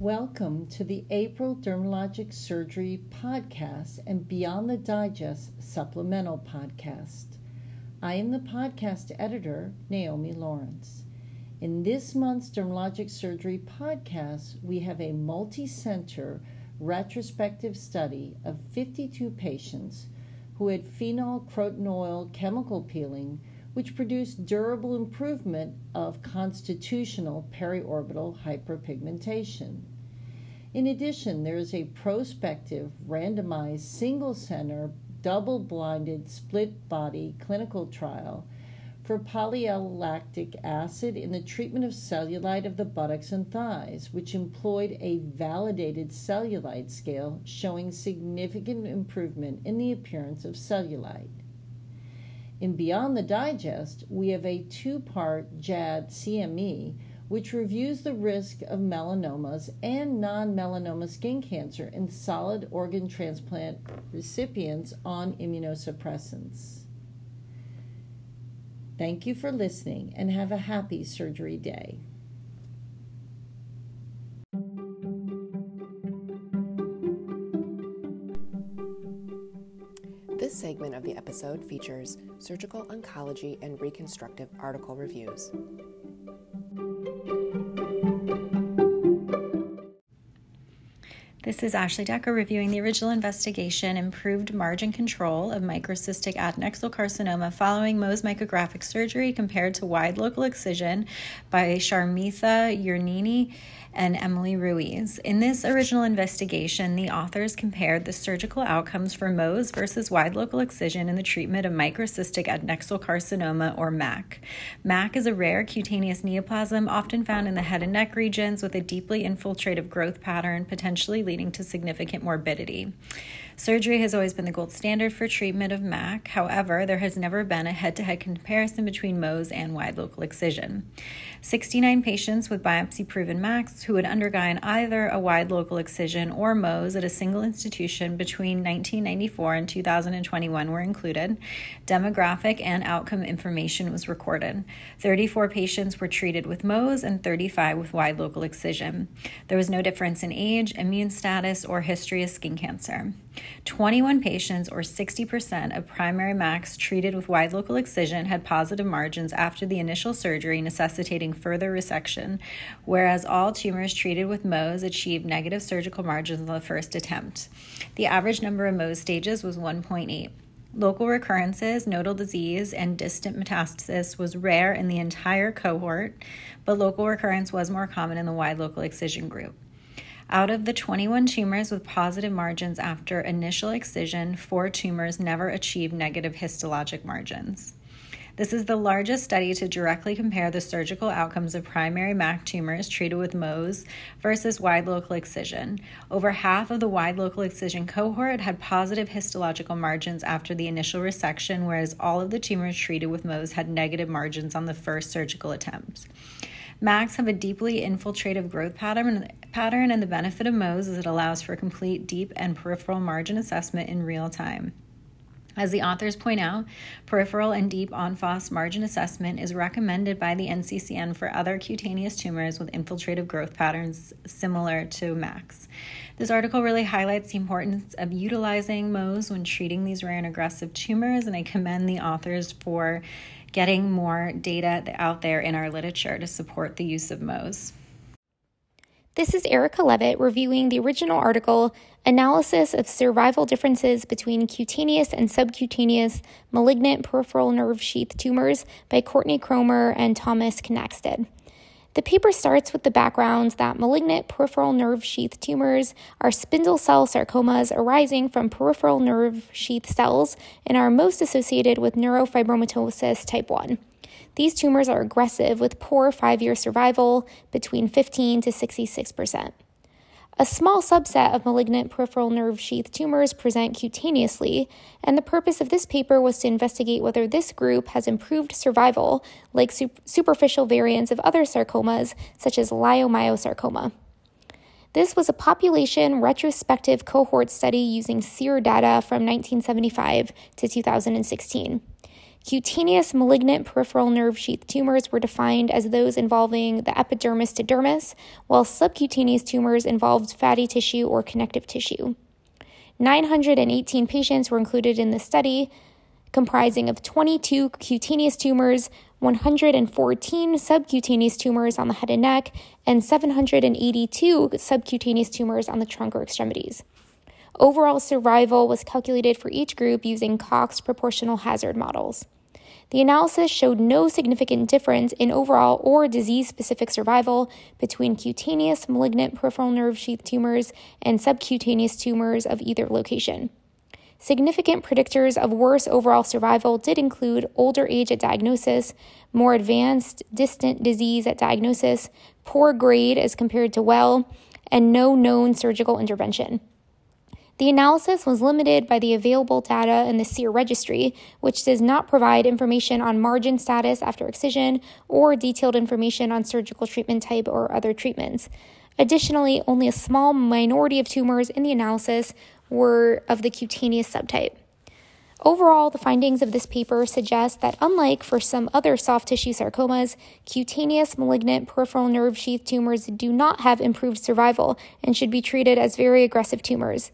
Welcome to the April Dermatologic Surgery podcast and Beyond the Digest supplemental podcast. I am the podcast editor, Naomi Lawrence. In this month's Dermatologic Surgery podcast, we have a multi center retrospective study of 52 patients who had phenol croton oil chemical peeling which produced durable improvement of constitutional periorbital hyperpigmentation. In addition, there is a prospective, randomized, single center, double blinded, split body clinical trial for polylactic acid in the treatment of cellulite of the buttocks and thighs, which employed a validated cellulite scale showing significant improvement in the appearance of cellulite. In Beyond the Digest, we have a two part JAAD CME, which reviews the risk of melanomas and non melanoma skin cancer in solid organ transplant recipients on immunosuppressants. Thank you for listening and have a happy surgery day. This segment of the episode features surgical oncology and reconstructive article reviews. This is Ashley Decker reviewing the original investigation, Improved Margin Control of Microcystic Adnexal Carcinoma Following Mohs Micrographic Surgery Compared to Wide Local Excision by Sharmitha Urneni and Emily Ruiz. In this original investigation, the authors compared the surgical outcomes for Mohs versus wide local excision in the treatment of microcystic adnexal carcinoma, or MAC. MAC is a rare cutaneous neoplasm often found in the head and neck regions with a deeply infiltrative growth pattern, potentially leading to significant morbidity. Surgery has always been the gold standard for treatment of MAC. However, there has never been a head to head comparison between Mohs and wide local excision. 69 patients with biopsy proven MACs who had undergone either a wide local excision or Mohs at a single institution between 1994 and 2021 were included. Demographic and outcome information was recorded. 34 patients were treated with Mohs and 35 with wide local excision. There was no difference in age, immune status, or history of skin cancer. 21 patients, or 60% of primary MACs treated with wide local excision, had positive margins after the initial surgery, necessitating further resection, whereas all tumors treated with Mohs achieved negative surgical margins on the first attempt. The average number of Mohs stages was 1.8. Local recurrences, nodal disease, and distant metastasis was rare in the entire cohort, but local recurrence was more common in the wide local excision group. Out of the 21 tumors with positive margins after initial excision, four tumors never achieved negative histologic margins. This is the largest study to directly compare the surgical outcomes of primary MAC tumors treated with Mohs versus wide local excision. Over half of the wide local excision cohort had positive histological margins after the initial resection, whereas all of the tumors treated with Mohs had negative margins on the first surgical attempt. MACs have a deeply infiltrative growth pattern, pattern, and the benefit of Mohs is it allows for complete deep and peripheral margin assessment in real time. As the authors point out, peripheral and deep en-face margin assessment is recommended by the NCCN for other cutaneous tumors with infiltrative growth patterns similar to MACs. This article really highlights the importance of utilizing Mohs when treating these rare and aggressive tumors, and I commend the authors for getting more data out there in our literature to support the use of Mohs. This is Erica Leavitt reviewing the original article Analysis of Survival Differences Between Cutaneous and Subcutaneous Malignant Peripheral Nerve Sheath Tumors by Courtney Cromer and Thomas Knackstedt. The paper starts with the background that malignant peripheral nerve sheath tumors are spindle cell sarcomas arising from peripheral nerve sheath cells and are most associated with neurofibromatosis type 1. These tumors are aggressive with poor five year survival between 15 to 66 percent. A small subset of malignant peripheral nerve sheath tumors present cutaneously, and the purpose of this paper was to investigate whether this group has improved survival like superficial variants of other sarcomas, such as leiomyosarcoma. This was a population retrospective cohort study using SEER data from 1975 to 2016. Cutaneous malignant peripheral nerve sheath tumors were defined as those involving the epidermis to dermis, while subcutaneous tumors involved fatty tissue or connective tissue. 918 patients were included in the study, comprising of 22 cutaneous tumors, 114 subcutaneous tumors on the head and neck, and 782 subcutaneous tumors on the trunk or extremities. Overall survival was calculated for each group using Cox proportional hazard models. The analysis showed no significant difference in overall or disease specific survival between cutaneous malignant peripheral nerve sheath tumors and subcutaneous tumors of either location. Significant predictors of worse overall survival did include older age at diagnosis, more advanced distant disease at diagnosis, poor grade as compared to well, and no known surgical intervention. The analysis was limited by the available data in the SEER registry, which does not provide information on margin status after excision or detailed information on surgical treatment type or other treatments. Additionally, only a small minority of tumors in the analysis were of the cutaneous subtype. Overall, the findings of this paper suggest that, unlike for some other soft tissue sarcomas, cutaneous malignant peripheral nerve sheath tumors do not have improved survival and should be treated as very aggressive tumors.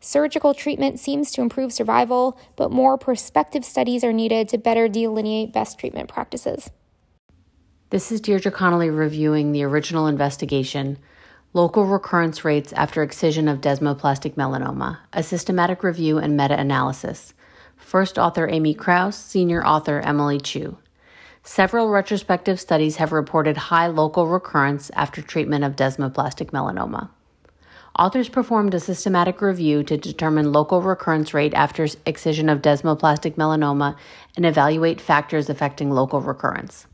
Surgical treatment seems to improve survival, but more prospective studies are needed to better delineate best treatment practices. This is Deirdre Connolly reviewing the original investigation Local recurrence rates after excision of desmoplastic melanoma, a systematic review and meta analysis. First author Amy Kraus, senior author Emily Chu. Several retrospective studies have reported high local recurrence after treatment of desmoplastic melanoma. Authors performed a systematic review to determine local recurrence rate after excision of desmoplastic melanoma and evaluate factors affecting local recurrence.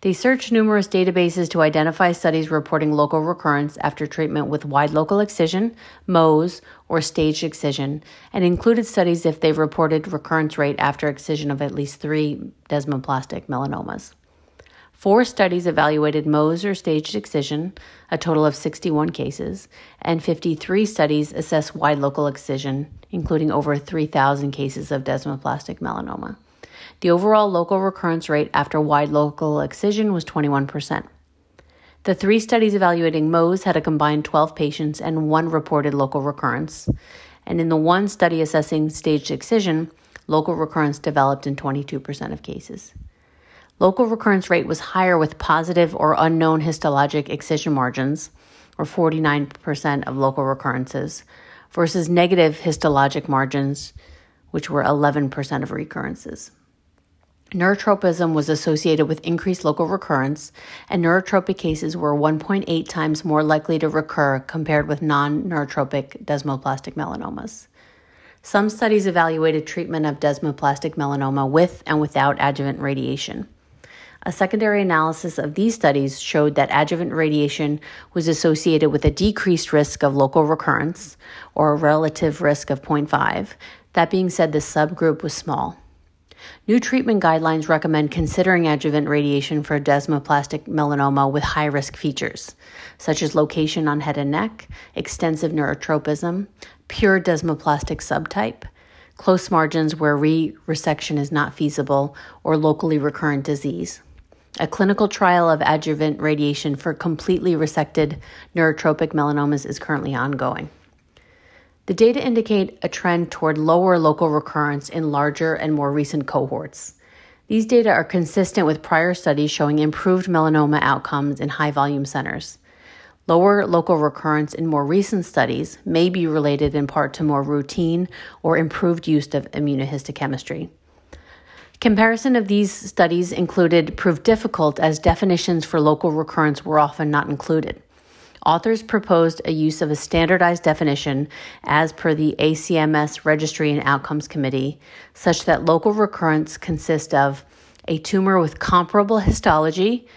They searched numerous databases to identify studies reporting local recurrence after treatment with wide local excision, Mohs, or staged excision, and included studies if they reported recurrence rate after excision of at least three desmoplastic melanomas. Four studies evaluated Mohs or staged excision, a total of 61 cases, and 53 studies assessed wide local excision, including over 3,000 cases of desmoplastic melanoma. The overall local recurrence rate after wide local excision was 21%. The three studies evaluating Mohs had a combined 12 patients and one reported local recurrence. And in the one study assessing staged excision, local recurrence developed in 22% of cases. Local recurrence rate was higher with positive or unknown histologic excision margins, or 49% of local recurrences, versus negative histologic margins, which were 11% of recurrences. Neurotropism was associated with increased local recurrence, and neurotropic cases were 1.8 times more likely to recur compared with non neurotropic desmoplastic melanomas. Some studies evaluated treatment of desmoplastic melanoma with and without adjuvant radiation. A secondary analysis of these studies showed that adjuvant radiation was associated with a decreased risk of local recurrence, or a relative risk of 0.5. That being said, the subgroup was small. New treatment guidelines recommend considering adjuvant radiation for desmoplastic melanoma with high risk features, such as location on head and neck, extensive neurotropism, pure desmoplastic subtype, close margins where re resection is not feasible, or locally recurrent disease. A clinical trial of adjuvant radiation for completely resected neurotropic melanomas is currently ongoing. The data indicate a trend toward lower local recurrence in larger and more recent cohorts. These data are consistent with prior studies showing improved melanoma outcomes in high volume centers. Lower local recurrence in more recent studies may be related in part to more routine or improved use of immunohistochemistry. Comparison of these studies included proved difficult as definitions for local recurrence were often not included. Authors proposed a use of a standardized definition as per the ACMS Registry and Outcomes Committee, such that local recurrence consists of a tumor with comparable histology,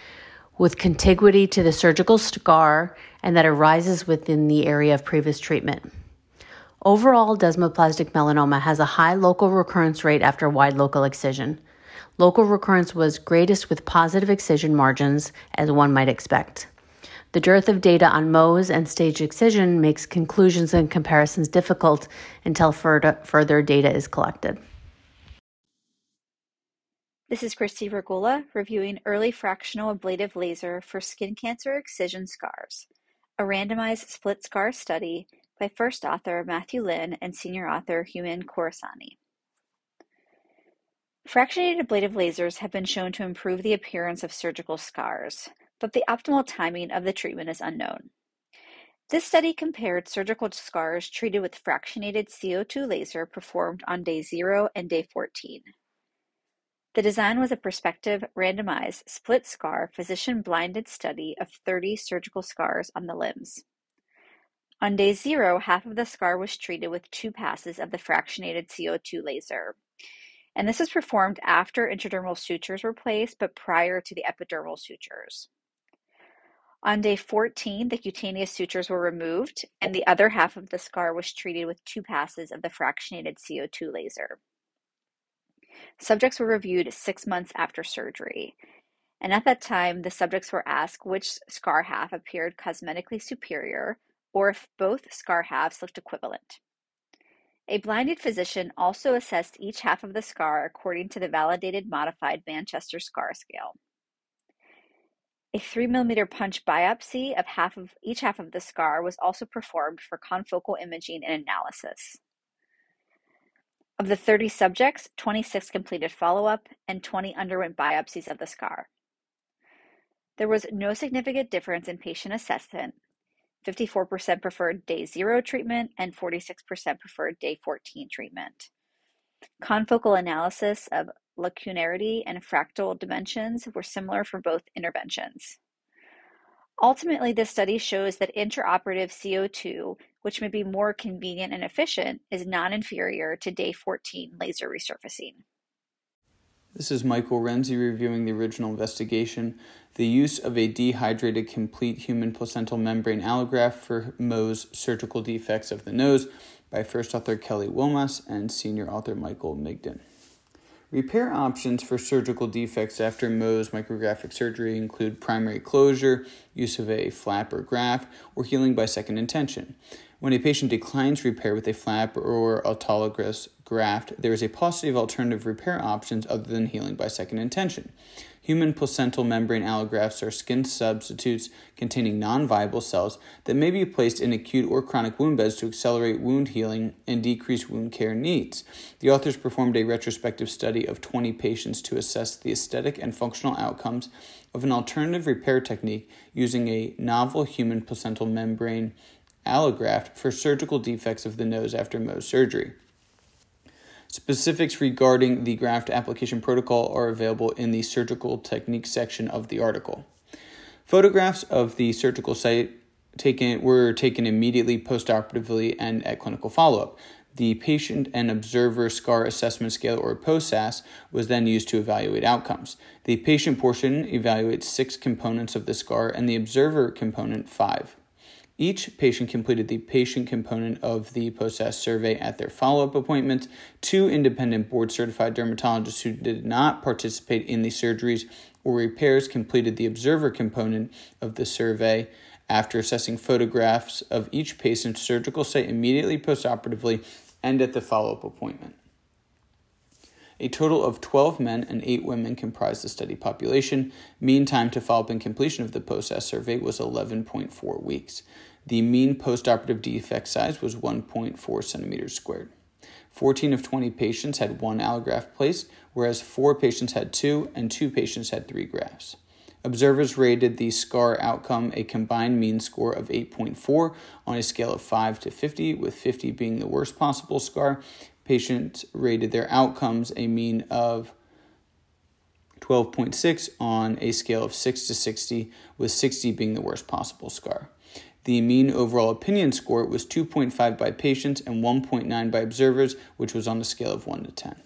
with contiguity to the surgical scar, and that arises within the area of previous treatment. Overall, desmoplastic melanoma has a high local recurrence rate after wide local excision. Local recurrence was greatest with positive excision margins, as one might expect. The dearth of data on Mohs and stage excision makes conclusions and comparisons difficult until further, further data is collected. This is Christie Regula reviewing early fractional ablative laser for skin cancer excision scars, a randomized split scar study by first author Matthew Lin and senior author Houman Khorasani. Fractionated ablative lasers have been shown to improve the appearance of surgical scars, but the optimal timing of the treatment is unknown. This study compared surgical scars treated with fractionated CO2 laser performed on day 0 and day 14. The design was a prospective, randomized, split scar, physician blinded study of 30 surgical scars on the limbs. On day zero, half of the scar was treated with two passes of the fractionated CO2 laser. And this was performed after intradermal sutures were placed, but prior to the epidermal sutures. On day 14, the cutaneous sutures were removed, and the other half of the scar was treated with two passes of the fractionated CO2 laser. Subjects were reviewed six months after surgery, and at that time, the subjects were asked which scar half appeared cosmetically superior or if both scar halves looked equivalent. A blinded physician also assessed each half of the scar according to the validated modified Manchester scar scale. A 3 millimeter punch biopsy of half of each half of the scar was also performed for confocal imaging and analysis. Of the 30 subjects, 26 completed follow up and 20 underwent biopsies of the scar. There was no significant difference in patient assessment, 54% preferred day zero treatment, and 46% preferred day 14 treatment. Confocal analysis of lacunarity and fractal dimensions were similar for both interventions. Ultimately, this study shows that intraoperative CO2, which may be more convenient and efficient, is non inferior to day 14 laser resurfacing. This is Michael Renzi reviewing the original investigation. The use of a dehydrated complete human placental membrane allograft for Mohs surgical defects of the nose by first author Kelly Wilmas and senior author Michael Migden. Repair options for surgical defects after Mohs micrographic surgery include primary closure, use of a flap or graft, or healing by second intention. When a patient declines repair with a flap or autologous graft, there is a paucity of alternative repair options other than healing by second intention. Human placental membrane allografts are skin substitutes containing non viable cells that may be placed in acute or chronic wound beds to accelerate wound healing and decrease wound care needs. The authors performed a retrospective study of 20 patients to assess the aesthetic and functional outcomes of an alternative repair technique using a novel human placental membrane allograft for surgical defects of the nose after Mohs surgery. Specifics regarding the graft application protocol are available in the surgical technique section of the article. Photographs of the surgical site taken were taken immediately postoperatively and at clinical follow-up. The patient and observer scar assessment scale or POSAS was then used to evaluate outcomes. The patient portion evaluates six components of the scar and the observer component five. Each patient completed the patient component of the POSAS survey at their follow up appointment. Two independent board certified dermatologists who did not participate in the surgeries or repairs completed the observer component of the survey after assessing photographs of each patient's surgical site immediately postoperatively and at the follow up appointment. A total of 12 men and 8 women comprised the study population. Mean time to follow up and completion of the POSAS survey was 11.4 weeks. The mean postoperative defect size was 1.4 centimeters squared. 14 of 20 patients had one allograft placed, whereas 4 patients had two and 2 patients had 3 grafts. Observers rated the SCAR outcome a combined mean score of 8.4 on a scale of 5 to 50, with 50 being the worst possible SCAR. Patients rated their outcomes a mean of 12.6 on a scale of 6 to 60, with 60 being the worst possible SCAR. The mean overall opinion score was 2.5 by patients and 1.9 by observers, which was on a scale of 1 to 10.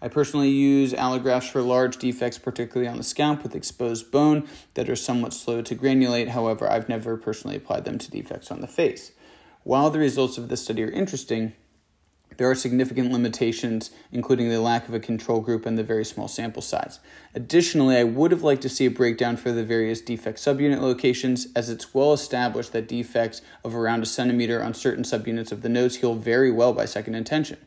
I personally use allografts for large defects, particularly on the scalp with exposed bone that are somewhat slow to granulate. However, I've never personally applied them to defects on the face. While the results of this study are interesting, there are significant limitations, including the lack of a control group and the very small sample size. Additionally, I would have liked to see a breakdown for the various defect subunit locations, as it's well established that defects of around a centimeter on certain subunits of the nose heal very well by second intention.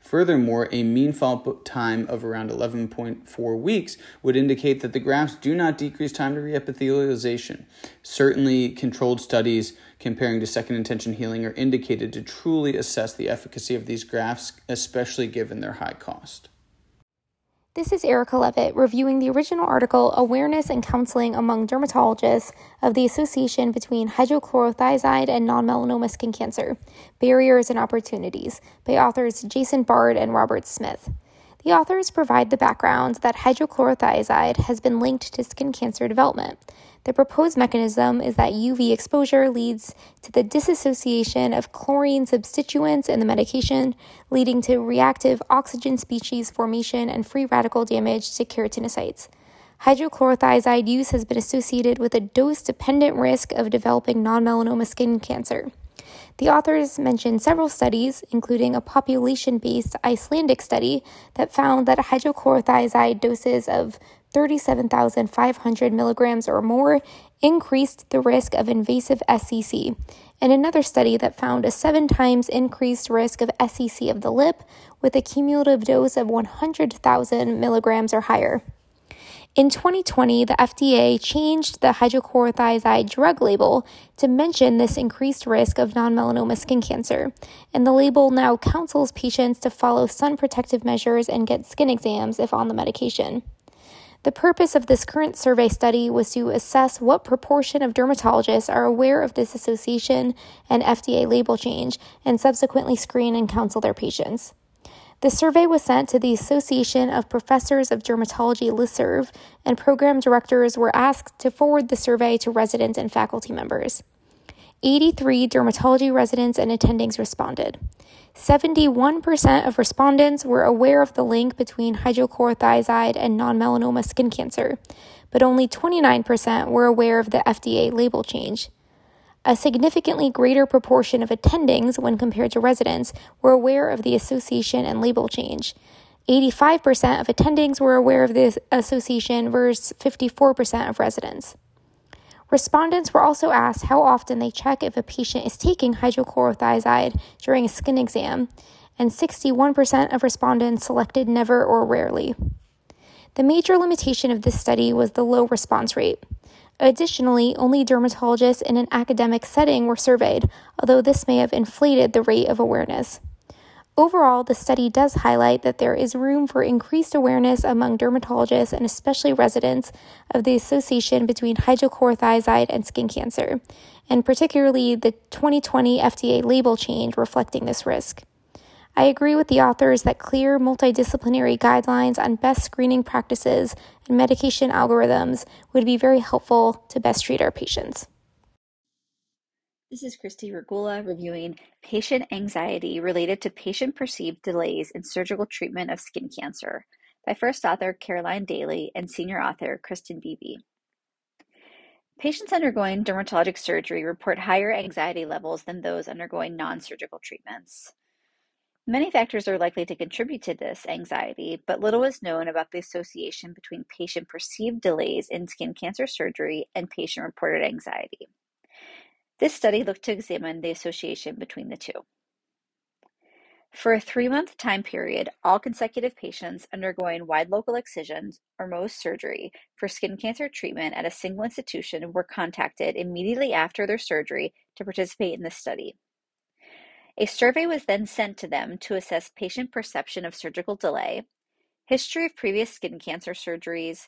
Furthermore, a mean follow up time of around 11.4 weeks would indicate that the grafts do not decrease time to reepithelialization. Certainly, controlled studies comparing to second intention healing are indicated to truly assess the efficacy of these grafts, especially given their high cost. This is Erica Leavitt reviewing the original article Awareness and Counseling Among Dermatologists of the Association Between Hydrochlorothiazide and Non Melanoma Skin Cancer Barriers and Opportunities by authors Jason Bard and Robert Smith. The authors provide the background that hydrochlorothiazide has been linked to skin cancer development. The proposed mechanism is that UV exposure leads to the dissociation of chlorine substituents in the medication, leading to reactive oxygen species formation and free radical damage to keratinocytes. Hydrochlorothiazide use has been associated with a dose dependent risk of developing non melanoma skin cancer. The authors mention several studies, including a population based Icelandic study that found that hydrochlorothiazide doses of 37,500 milligrams or more increased the risk of invasive SCC, and another study that found a seven times increased risk of SCC of the lip with a cumulative dose of 100,000 milligrams or higher. In 2020, the FDA changed the hydrochlorothiazide drug label to mention this increased risk of non melanoma skin cancer, and the label now counsels patients to follow sun protective measures and get skin exams if on the medication. The purpose of this current survey study was to assess what proportion of dermatologists are aware of this association and FDA label change and subsequently screen and counsel their patients. The survey was sent to the Association of Professors of Dermatology listserv, and program directors were asked to forward the survey to residents and faculty members. 83 dermatology residents and attendings responded. 71% of respondents were aware of the link between hydrochlorothiazide and non melanoma skin cancer, but only 29% were aware of the FDA label change. A significantly greater proportion of attendings, when compared to residents, were aware of the association and label change. 85% of attendings were aware of the association versus 54% of residents. Respondents were also asked how often they check if a patient is taking hydrochlorothiazide during a skin exam, and 61% of respondents selected never or rarely. The major limitation of this study was the low response rate. Additionally, only dermatologists in an academic setting were surveyed, although this may have inflated the rate of awareness. Overall, the study does highlight that there is room for increased awareness among dermatologists and especially residents of the association between hydrochlorothiazide and skin cancer, and particularly the 2020 FDA label change reflecting this risk. I agree with the authors that clear multidisciplinary guidelines on best screening practices and medication algorithms would be very helpful to best treat our patients. This is Christie Regula reviewing Patient Anxiety Related to Patient Perceived Delays in Surgical Treatment of Skin Cancer by first author Caroline Daly and senior author Kristen Beebe. Patients undergoing dermatologic surgery report higher anxiety levels than those undergoing non surgical treatments. Many factors are likely to contribute to this anxiety, but little is known about the association between patient perceived delays in skin cancer surgery and patient reported anxiety. This study looked to examine the association between the two. For a three month time period, all consecutive patients undergoing wide local excisions or Mohs surgery for skin cancer treatment at a single institution were contacted immediately after their surgery to participate in the study. A survey was then sent to them to assess patient perception of surgical delay, history of previous skin cancer surgeries,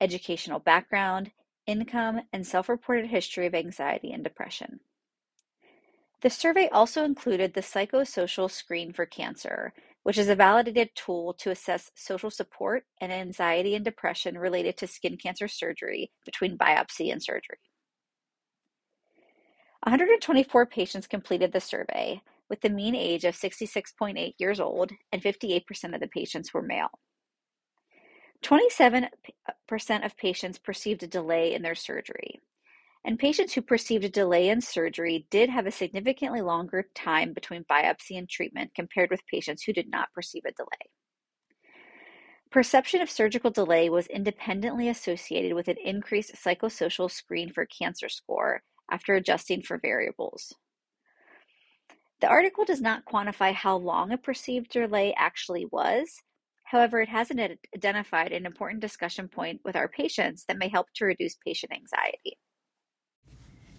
educational background, income, and self-reported history of anxiety and depression. The survey also included the Psychosocial Screen for Cancer, which is a validated tool to assess social support and anxiety and depression related to skin cancer surgery between biopsy and surgery. 124 patients completed the survey, with the mean age of 66.8 years old, and 58% of the patients were male. 27% uh, of patients perceived a delay in their surgery. And patients who perceived a delay in surgery did have a significantly longer time between biopsy and treatment compared with patients who did not perceive a delay. Perception of surgical delay was independently associated with an increased psychosocial screen for cancer score after adjusting for variables. The article does not quantify how long a perceived delay actually was. However, it hasn't identified an important discussion point with our patients that may help to reduce patient anxiety.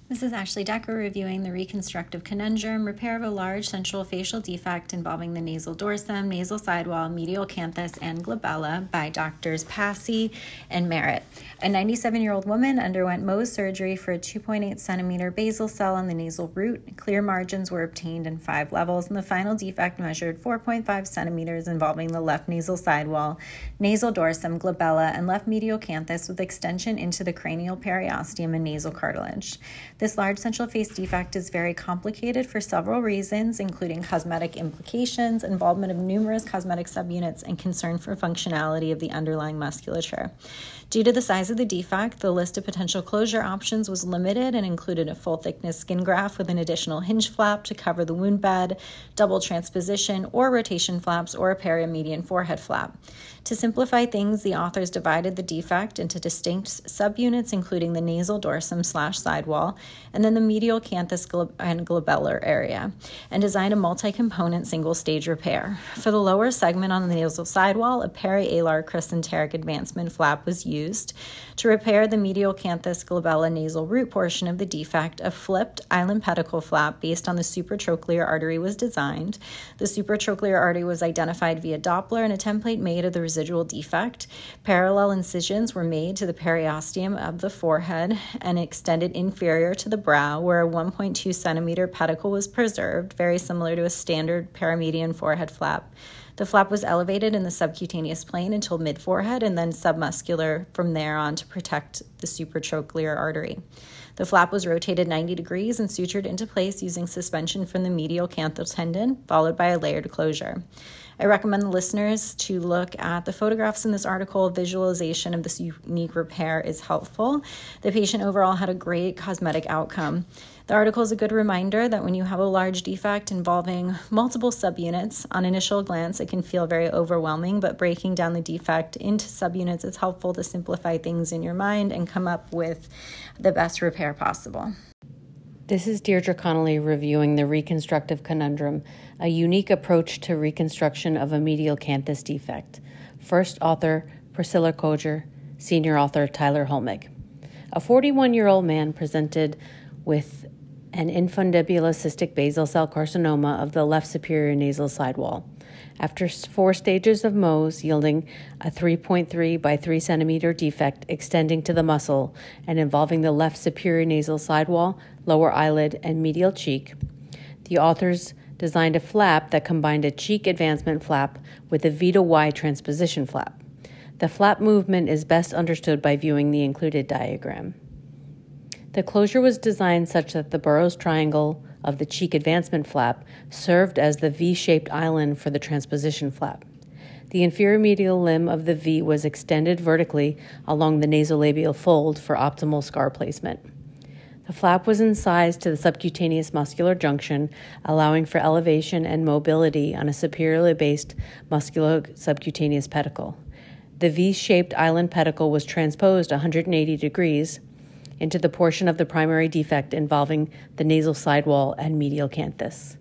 This is Ashley Decker reviewing the reconstructive conundrum, repair of a large central facial defect involving the nasal dorsum, nasal sidewall, medial canthus, and glabella by doctors Passy and Merritt. A 97 year old woman underwent Mohs surgery for a 2.8 centimeter basal cell on the nasal root. Clear margins were obtained in five levels, and the final defect measured 4.5 centimeters involving the left nasal sidewall, nasal dorsum, glabella, and left medial canthus with extension into the cranial periosteum and nasal cartilage. This large central face defect is very complicated for several reasons, including cosmetic implications, involvement of numerous cosmetic subunits, and concern for functionality of the underlying musculature. Due to the size of the defect, the list of potential closure options was limited and included a full thickness skin graft with an additional hinge flap to cover the wound bed, double transposition or rotation flaps, or a perimedian forehead flap. To simplify things, the authors divided the defect into distinct subunits, including the nasal dorsum slash sidewall, and then the medial canthus and glabellar area, and designed a multi component single stage repair. For the lower segment on the nasal sidewall, a perialar crescentic advancement flap was used. To repair the medial canthus glabella nasal root portion of the defect, a flipped island pedicle flap based on the supratrochlear artery was designed. The supratrochlear artery was identified via Doppler and a template made of the residual defect. Parallel incisions were made to the periosteum of the forehead and extended inferior to the brow, where a 1.2 centimeter pedicle was preserved, very similar to a standard perimedian forehead flap. The flap was elevated in the subcutaneous plane until mid forehead and then submuscular from there on to protect the supratrochlear artery. The flap was rotated 90 degrees and sutured into place using suspension from the medial canthal tendon, followed by a layered closure. I recommend the listeners to look at the photographs in this article. Visualization of this unique repair is helpful. The patient overall had a great cosmetic outcome. The article is a good reminder that when you have a large defect involving multiple subunits, on initial glance it can feel very overwhelming, but breaking down the defect into subunits is helpful to simplify things in your mind and come up with the best repair possible. This is Deirdre Connolly reviewing The Reconstructive Conundrum, a unique approach to reconstruction of a medial canthus defect. First author Priscilla Koger, senior author Tyler Hollmig. A 41 year old man presented with an infundibular cystic basal cell carcinoma of the left superior nasal sidewall. After four stages of Mohs yielding a 3.3 by 3 centimeter defect extending to the muscle and involving the left superior nasal sidewall, lower eyelid, and medial cheek, the authors designed a flap that combined a cheek advancement flap with a V to Y transposition flap. The flap movement is best understood by viewing the included diagram. The closure was designed such that the Burow's triangle of the cheek advancement flap served as the V shaped island for the transposition flap. The inferior medial limb of the V was extended vertically along the nasolabial fold for optimal scar placement. The flap was incised to the subcutaneous muscular junction, allowing for elevation and mobility on a superiorly based muscular subcutaneous pedicle. The V shaped island pedicle was transposed 180 degrees into the portion of the primary defect involving the nasal sidewall and medial canthus.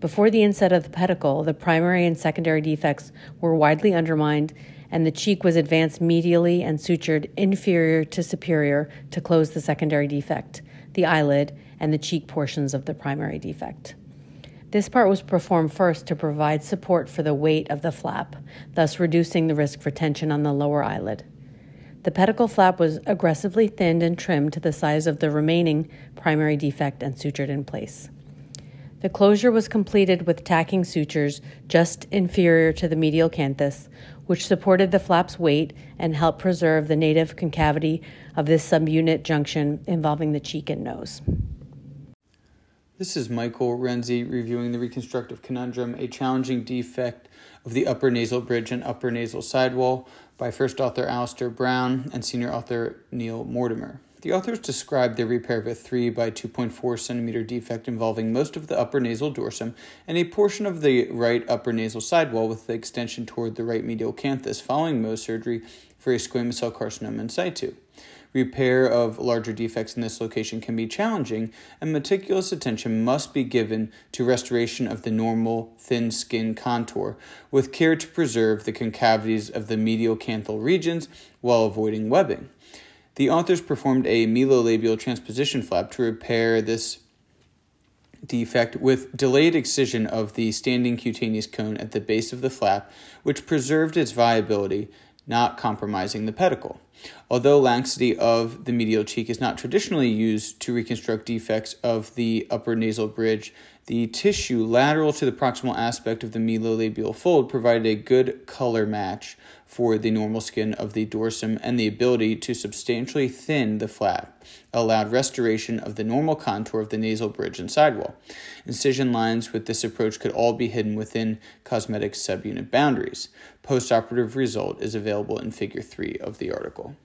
Before the inset of the pedicle, the primary and secondary defects were widely undermined, and the cheek was advanced medially and sutured inferior to superior to close the secondary defect, the eyelid, and the cheek portions of the primary defect. This part was performed first to provide support for the weight of the flap, thus reducing the risk for tension on the lower eyelid. The pedicle flap was aggressively thinned and trimmed to the size of the remaining primary defect and sutured in place. The closure was completed with tacking sutures just inferior to the medial canthus, which supported the flap's weight and helped preserve the native concavity of this subunit junction involving the cheek and nose. This is Michael Renzi reviewing the reconstructive conundrum, a challenging defect of the upper nasal bridge and upper nasal sidewall by first author Alistair Brown and senior author Neil Mortimer. The authors describe the repair of a 3 by 2.4 centimeter defect involving most of the upper nasal dorsum and a portion of the right upper nasal sidewall with the extension toward the right medial canthus following Mohs surgery for a squamous cell carcinoma in situ. Repair of larger defects in this location can be challenging, and meticulous attention must be given to restoration of the normal thin skin contour, with care to preserve the concavities of the medial canthal regions while avoiding webbing. The authors performed a melolabial transposition flap to repair this defect with delayed excision of the standing cutaneous cone at the base of the flap, which preserved its viability, not compromising the pedicle. Although laxity of the medial cheek is not traditionally used to reconstruct defects of the upper nasal bridge, the tissue lateral to the proximal aspect of the melolabial fold provided a good color match for the normal skin of the dorsum and the ability to substantially thin the flap allowed restoration of the normal contour of the nasal bridge and sidewall. Incision lines with this approach could all be hidden within cosmetic subunit boundaries. Postoperative result is available in figure 3 of the article.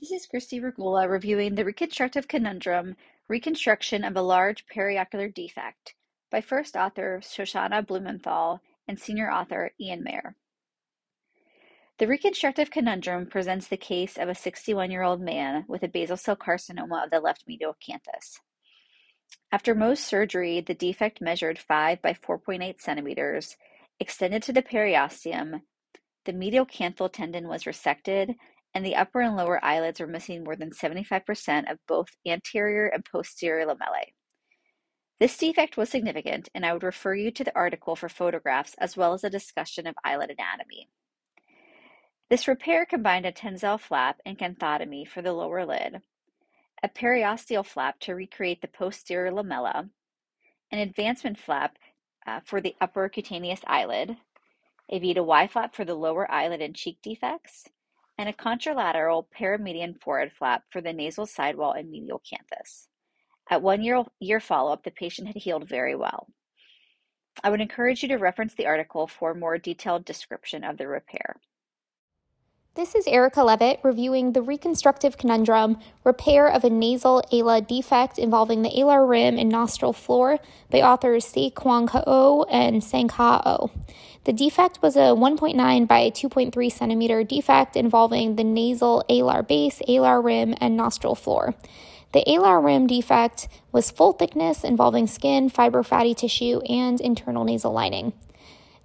This is Christie Regula reviewing the reconstructive conundrum Reconstruction of a Large Periocular Defect by first author Shoshana Blumenthal and senior author Ian Maher. The reconstructive conundrum presents the case of a 61 year old man with a basal cell carcinoma of the left medial canthus. After Mohs surgery, the defect measured 5 by 4.8 centimeters, extended to the periosteum, the medial canthal tendon was resected, and the upper and lower eyelids were missing more than 75% of both anterior and posterior lamellae. This defect was significant, and I would refer you to the article for photographs as well as a discussion of eyelid anatomy. This repair combined a Tenzel flap and canthotomy for the lower lid, a periosteal flap to recreate the posterior lamella, an advancement flap uh, for the upper cutaneous eyelid, a V to Y flap for the lower eyelid and cheek defects, and a contralateral paramedian forehead flap for the nasal sidewall and medial canthus. At one year, year follow up, the patient had healed very well. I would encourage you to reference the article for a more detailed description of the repair. This is Erica Leavitt reviewing the reconstructive conundrum repair of a nasal ala defect involving the alar rim and nostril floor by authors Se Kwang Ho and Sang Ha Oh. The defect was a 1.9 by 2.3 centimeter defect involving the nasal alar base, alar rim, and nostril floor. The alar rim defect was full thickness involving skin, fiber fatty tissue, and internal nasal lining.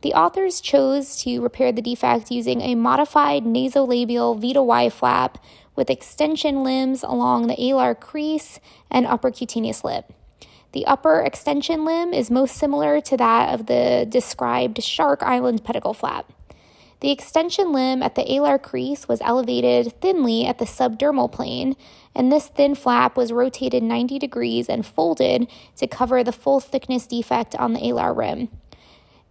The authors chose to repair the defect using a modified nasolabial V to Y flap with extension limbs along the alar crease and upper cutaneous lip. The upper extension limb is most similar to that of the described Shark Island pedicle flap. The extension limb at the alar crease was elevated thinly at the subdermal plane, and this thin flap was rotated 90 degrees and folded to cover the full thickness defect on the alar rim.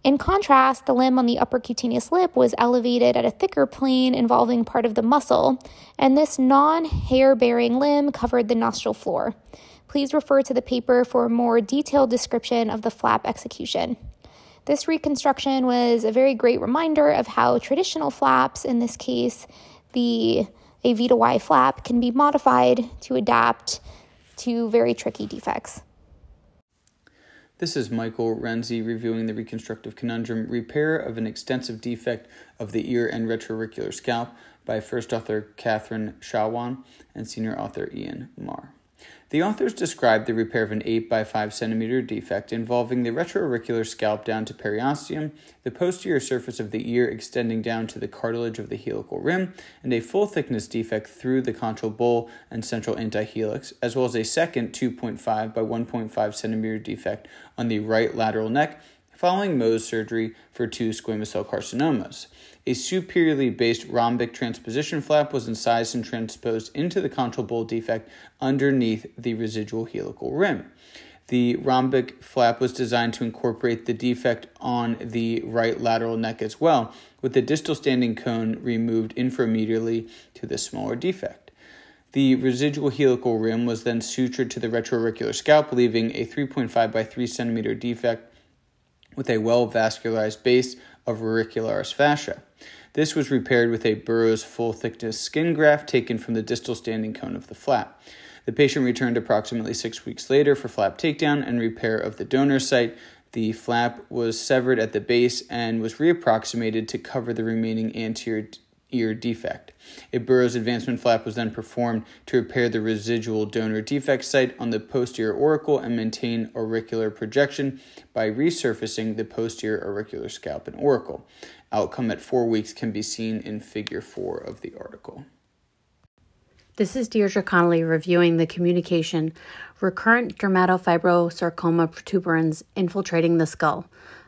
In contrast, the limb on the upper cutaneous lip was elevated at a thicker plane involving part of the muscle, and this non hair bearing limb covered the nostril floor. Please refer to the paper for a more detailed description of the flap execution. This reconstruction was a very great reminder of how traditional flaps, in this case, the a V to Y flap, can be modified to adapt to very tricky defects. This is Michael Renzi reviewing the reconstructive conundrum repair of an extensive defect of the ear and retroauricular scalp by first author Catherine Shawan and senior author Ian Maher. The authors describe the repair of an 8 by 5 centimeter defect involving the retroauricular scalp down to periosteum, the posterior surface of the ear extending down to the cartilage of the helical rim, and a full thickness defect through the conchal bowl and central antihelix, as well as a second 2.5 by 1.5 centimeter defect on the right lateral neck following Mohs surgery for two squamous cell carcinomas. A superiorly based rhombic transposition flap was incised and transposed into the conchal defect underneath the residual helical rim. The rhombic flap was designed to incorporate the defect on the right lateral neck as well, with the distal standing cone removed inframedially to the smaller defect. The residual helical rim was then sutured to the retroauricular scalp, leaving a 3.5 by 3 centimeter defect with a well vascularized base of auricularis fascia. This was repaired with a Burow's full thickness skin graft taken from the distal standing cone of the flap. The patient returned approximately six weeks later for flap takedown and repair of the donor site. The flap was severed at the base and was reapproximated to cover the remaining anterior ear defect. A Burow's advancement flap was then performed to repair the residual donor defect site on the posterior auricle and maintain auricular projection by resurfacing the posterior auricular scalp and auricle. Outcome at four weeks can be seen in figure four of the article. This is Deirdre Connolly reviewing the communication Recurrent Dermatofibrosarcoma Protuberans Infiltrating the Skull.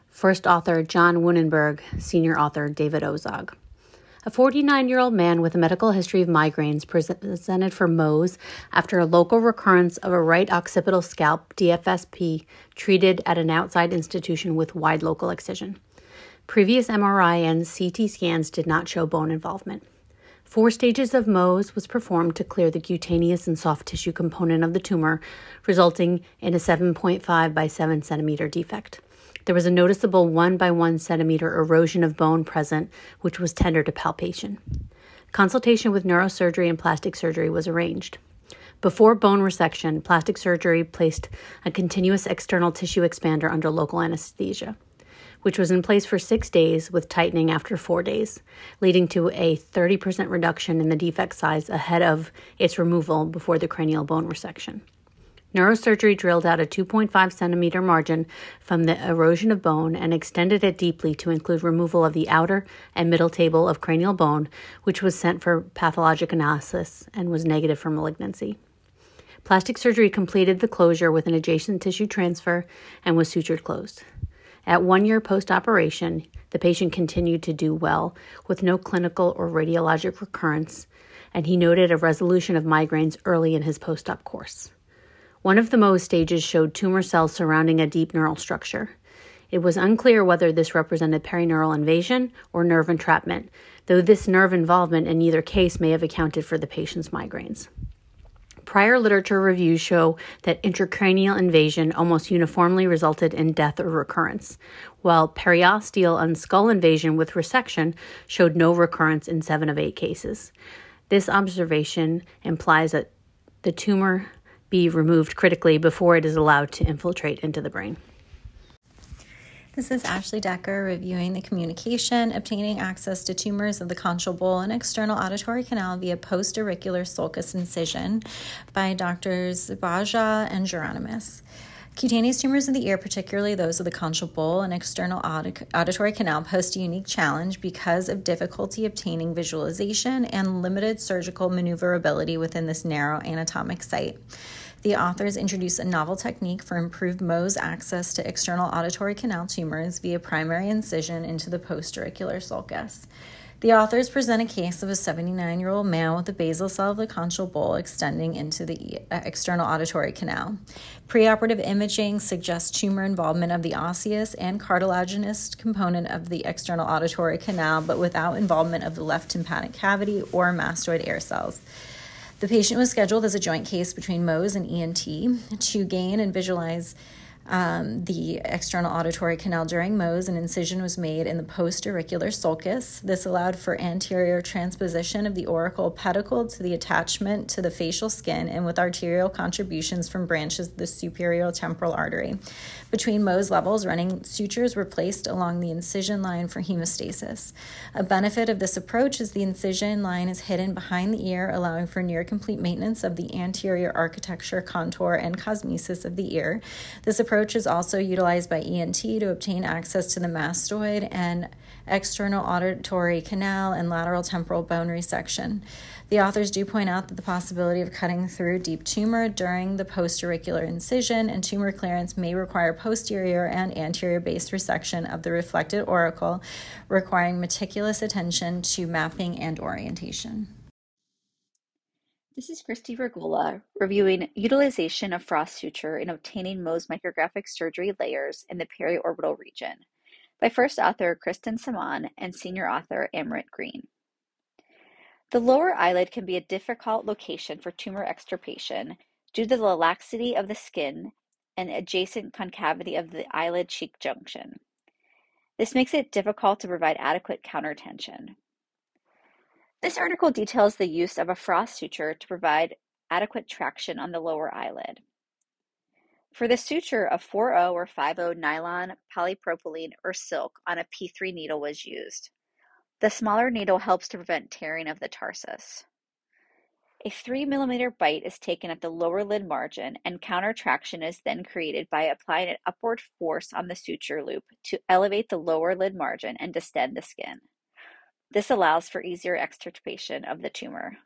First author John Wunenberg, senior author David Ozog. A 49 year old man with a medical history of migraines presented for Mohs after a local recurrence of a right occipital scalp DFSP treated at an outside institution with wide local excision. Previous MRI and CT scans did not show bone involvement. Four stages of Mohs was performed to clear the cutaneous and soft tissue component of the tumor, resulting in a 7.5 by 7 centimeter defect. There was a noticeable 1 by 1 centimeter erosion of bone present, which was tender to palpation. Consultation with neurosurgery and plastic surgery was arranged. Before bone resection, plastic surgery placed a continuous external tissue expander under local anesthesia which was in place for six days with tightening after four days, leading to a 30% reduction in the defect size ahead of its removal before the cranial bone resection. Neurosurgery drilled out a 2.5 centimeter margin from the erosion of bone and extended it deeply to include removal of the outer and middle table of cranial bone, which was sent for pathologic analysis and was negative for malignancy. Plastic surgery completed the closure with an adjacent tissue transfer and was sutured closed. At one year post operation, the patient continued to do well with no clinical or radiologic recurrence, and he noted a resolution of migraines early in his post op course. One of the Mohs stages showed tumor cells surrounding a deep neural structure. It was unclear whether this represented perineural invasion or nerve entrapment, though this nerve involvement in either case may have accounted for the patient's migraines. Prior literature reviews show that intracranial invasion almost uniformly resulted in death or recurrence, while periosteal and skull invasion with resection showed no recurrence in seven of eight cases. This observation implies that the tumor be removed critically before it is allowed to infiltrate into the brain. This is Ashley Decker reviewing the communication, obtaining access to tumors of the conchal bowl and external auditory canal via post-auricular sulcus incision by doctors Baja and Geronimus. Cutaneous tumors of the ear, particularly those of the conchal bowl and external auditory canal, pose a unique challenge because of difficulty obtaining visualization and limited surgical maneuverability within this narrow anatomic site. The authors introduce a novel technique for improved Mohs access to external auditory canal tumors via primary incision into the post-auricular sulcus. The authors present a case of a 79 year old male with a basal cell of the conchal bowl extending into the uh, external auditory canal. Preoperative imaging suggests tumor involvement of the osseous and cartilaginous component of the external auditory canal, but without involvement of the left tympanic cavity or mastoid air cells. The patient was scheduled as a joint case between Mohs and ENT to gain and visualize um, the external auditory canal during Mohs, an incision was made in the post-auricular sulcus. This allowed for anterior transposition of the auricle pedicle to the attachment to the facial skin and with arterial contributions from branches of the superior temporal artery. Between Mohs levels, running sutures were placed along the incision line for hemostasis. A benefit of this approach is the incision line is hidden behind the ear, allowing for near complete maintenance of the anterior architecture, contour, and cosmesis of the ear. This approach approach is also utilized by ENT to obtain access to the mastoid and external auditory canal and lateral temporal bone resection. The authors do point out that the possibility of cutting through deep tumor during the post-auricular incision and tumor clearance may require posterior and anterior base resection of the reflected auricle, requiring meticulous attention to mapping and orientation. This is Christie Regula reviewing utilization of frost suture in obtaining Mohs micrographic surgery layers in the periorbital region by first author Kristen Simon and senior author Amrit Green. The lower eyelid can be a difficult location for tumor extirpation due to the laxity of the skin and adjacent concavity of the eyelid cheek junction. This makes it difficult to provide adequate countertension. This article details the use of a frost suture to provide adequate traction on the lower eyelid. For the suture, a 4-0 or 5-0 nylon, polypropylene, or silk on a P3 needle was used. The smaller needle helps to prevent tearing of the tarsus. A 3 millimeter bite is taken at the lower lid margin, and countertraction is then created by applying an upward force on the suture loop to elevate the lower lid margin and distend the skin. This allows for easier extirpation of the tumor.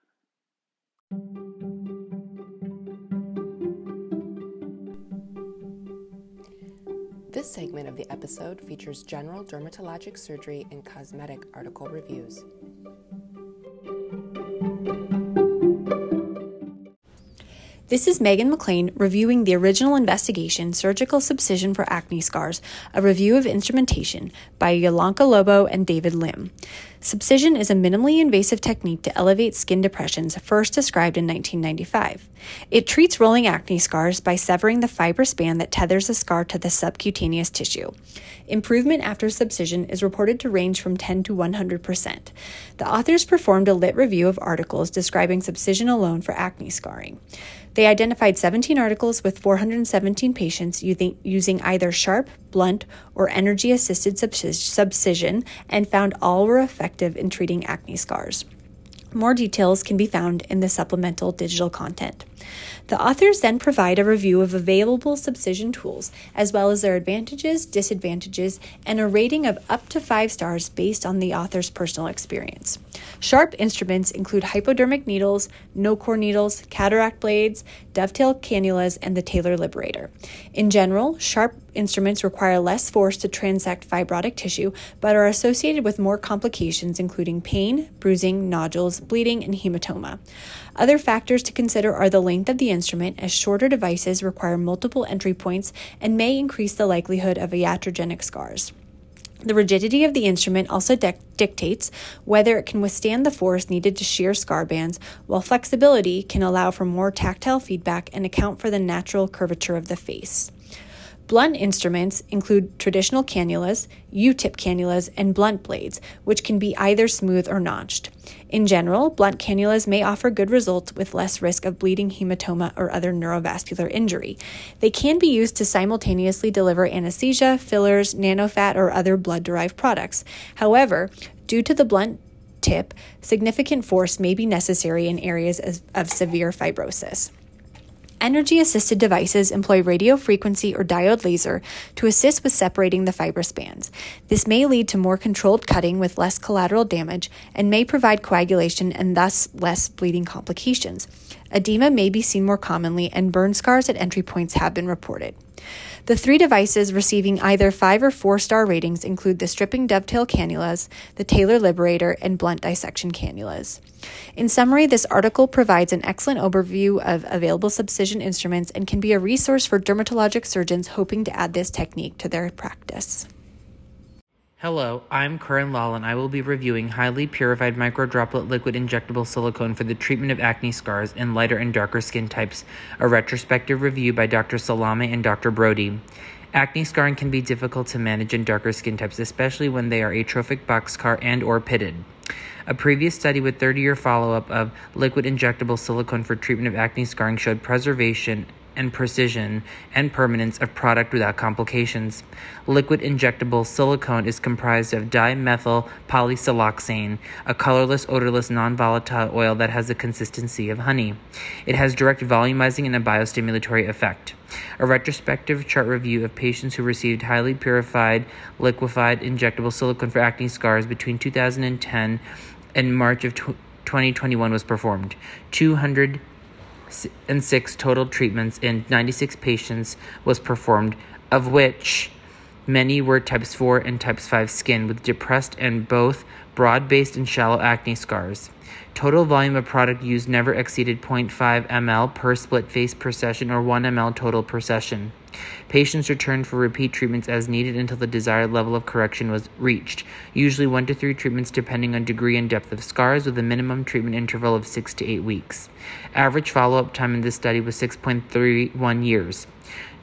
This segment of the episode features general dermatologic surgery and cosmetic article reviews. This is Megan McClean reviewing the original investigation, Surgical Subcision for Acne Scars, a review of instrumentation by Yolanka Lobo and David Lim. Subcision is a minimally invasive technique to elevate skin depressions first described in 1995. It treats rolling acne scars by severing the fibrous band that tethers the scar to the subcutaneous tissue. Improvement after subcision is reported to range from 10 to 100%. The authors performed a lit review of articles describing subcision alone for acne scarring. They identified 17 articles with 417 patients using either sharp, blunt, or energy assisted subcision and found all were effective in treating acne scars. More details can be found in the supplemental digital content. The authors then provide a review of available subcision tools, as well as their advantages, disadvantages, and a rating of up to five stars based on the author's personal experience. Sharp instruments include hypodermic needles, no core needles, cataract blades, dovetail cannulas, and the Taylor Liberator. In general, sharp instruments require less force to transect fibrotic tissue, but are associated with more complications, including pain, bruising, nodules, bleeding, and hematoma. Other factors to consider are the length of the instrument, as shorter devices require multiple entry points and may increase the likelihood of iatrogenic scars. The rigidity of the instrument also dictates whether it can withstand the force needed to shear scar bands, while flexibility can allow for more tactile feedback and account for the natural curvature of the face. Blunt instruments include traditional cannulas, U tip cannulas, and blunt blades, which can be either smooth or notched. In general, blunt cannulas may offer good results with less risk of bleeding, hematoma, or other neurovascular injury. They can be used to simultaneously deliver anesthesia, fillers, nanofat, or other blood derived products. However, due to the blunt tip, significant force may be necessary in areas of severe fibrosis. Energy assisted devices employ radio frequency or diode laser to assist with separating the fibrous bands. This may lead to more controlled cutting with less collateral damage and may provide coagulation and thus less bleeding complications. Edema may be seen more commonly, and burn scars at entry points have been reported. The three devices receiving either five or four star ratings include the stripping dovetail cannulas, the Taylor Liberator, and blunt dissection cannulas. In summary, this article provides an excellent overview of available subcision instruments and can be a resource for dermatologic surgeons hoping to add this technique to their practice. Hello, I'm Karan Lal and I will be reviewing highly purified microdroplet liquid injectable silicone for the treatment of acne scars in lighter and darker skin types, a retrospective review by Dr. Salame and Dr. Brody. Acne scarring can be difficult to manage in darker skin types, especially when they are atrophic boxcar and or pitted. A previous study with 30-year follow-up of liquid injectable silicone for treatment of acne scarring showed preservation and precision and permanence of product without complications. Liquid injectable silicone is comprised of dimethyl polysiloxane, a colorless, odorless, non volatile oil that has the consistency of honey. It has direct volumizing and a biostimulatory effect. A retrospective chart review of patients who received highly purified, liquefied injectable silicone for acne scars between 2010 and March of 2021 was performed. 200 and six total treatments in 96 patients was performed, of which many were types 4 and types 5 skin with depressed and both broad based and shallow acne scars. Total volume of product used never exceeded 0.5 ml per split face per session or 1 ml total per session. Patients returned for repeat treatments as needed until the desired level of correction was reached, usually 1 to 3 treatments depending on degree and depth of scars, with a minimum treatment interval of 6 to 8 weeks. Average follow up time in this study was 6.31 years.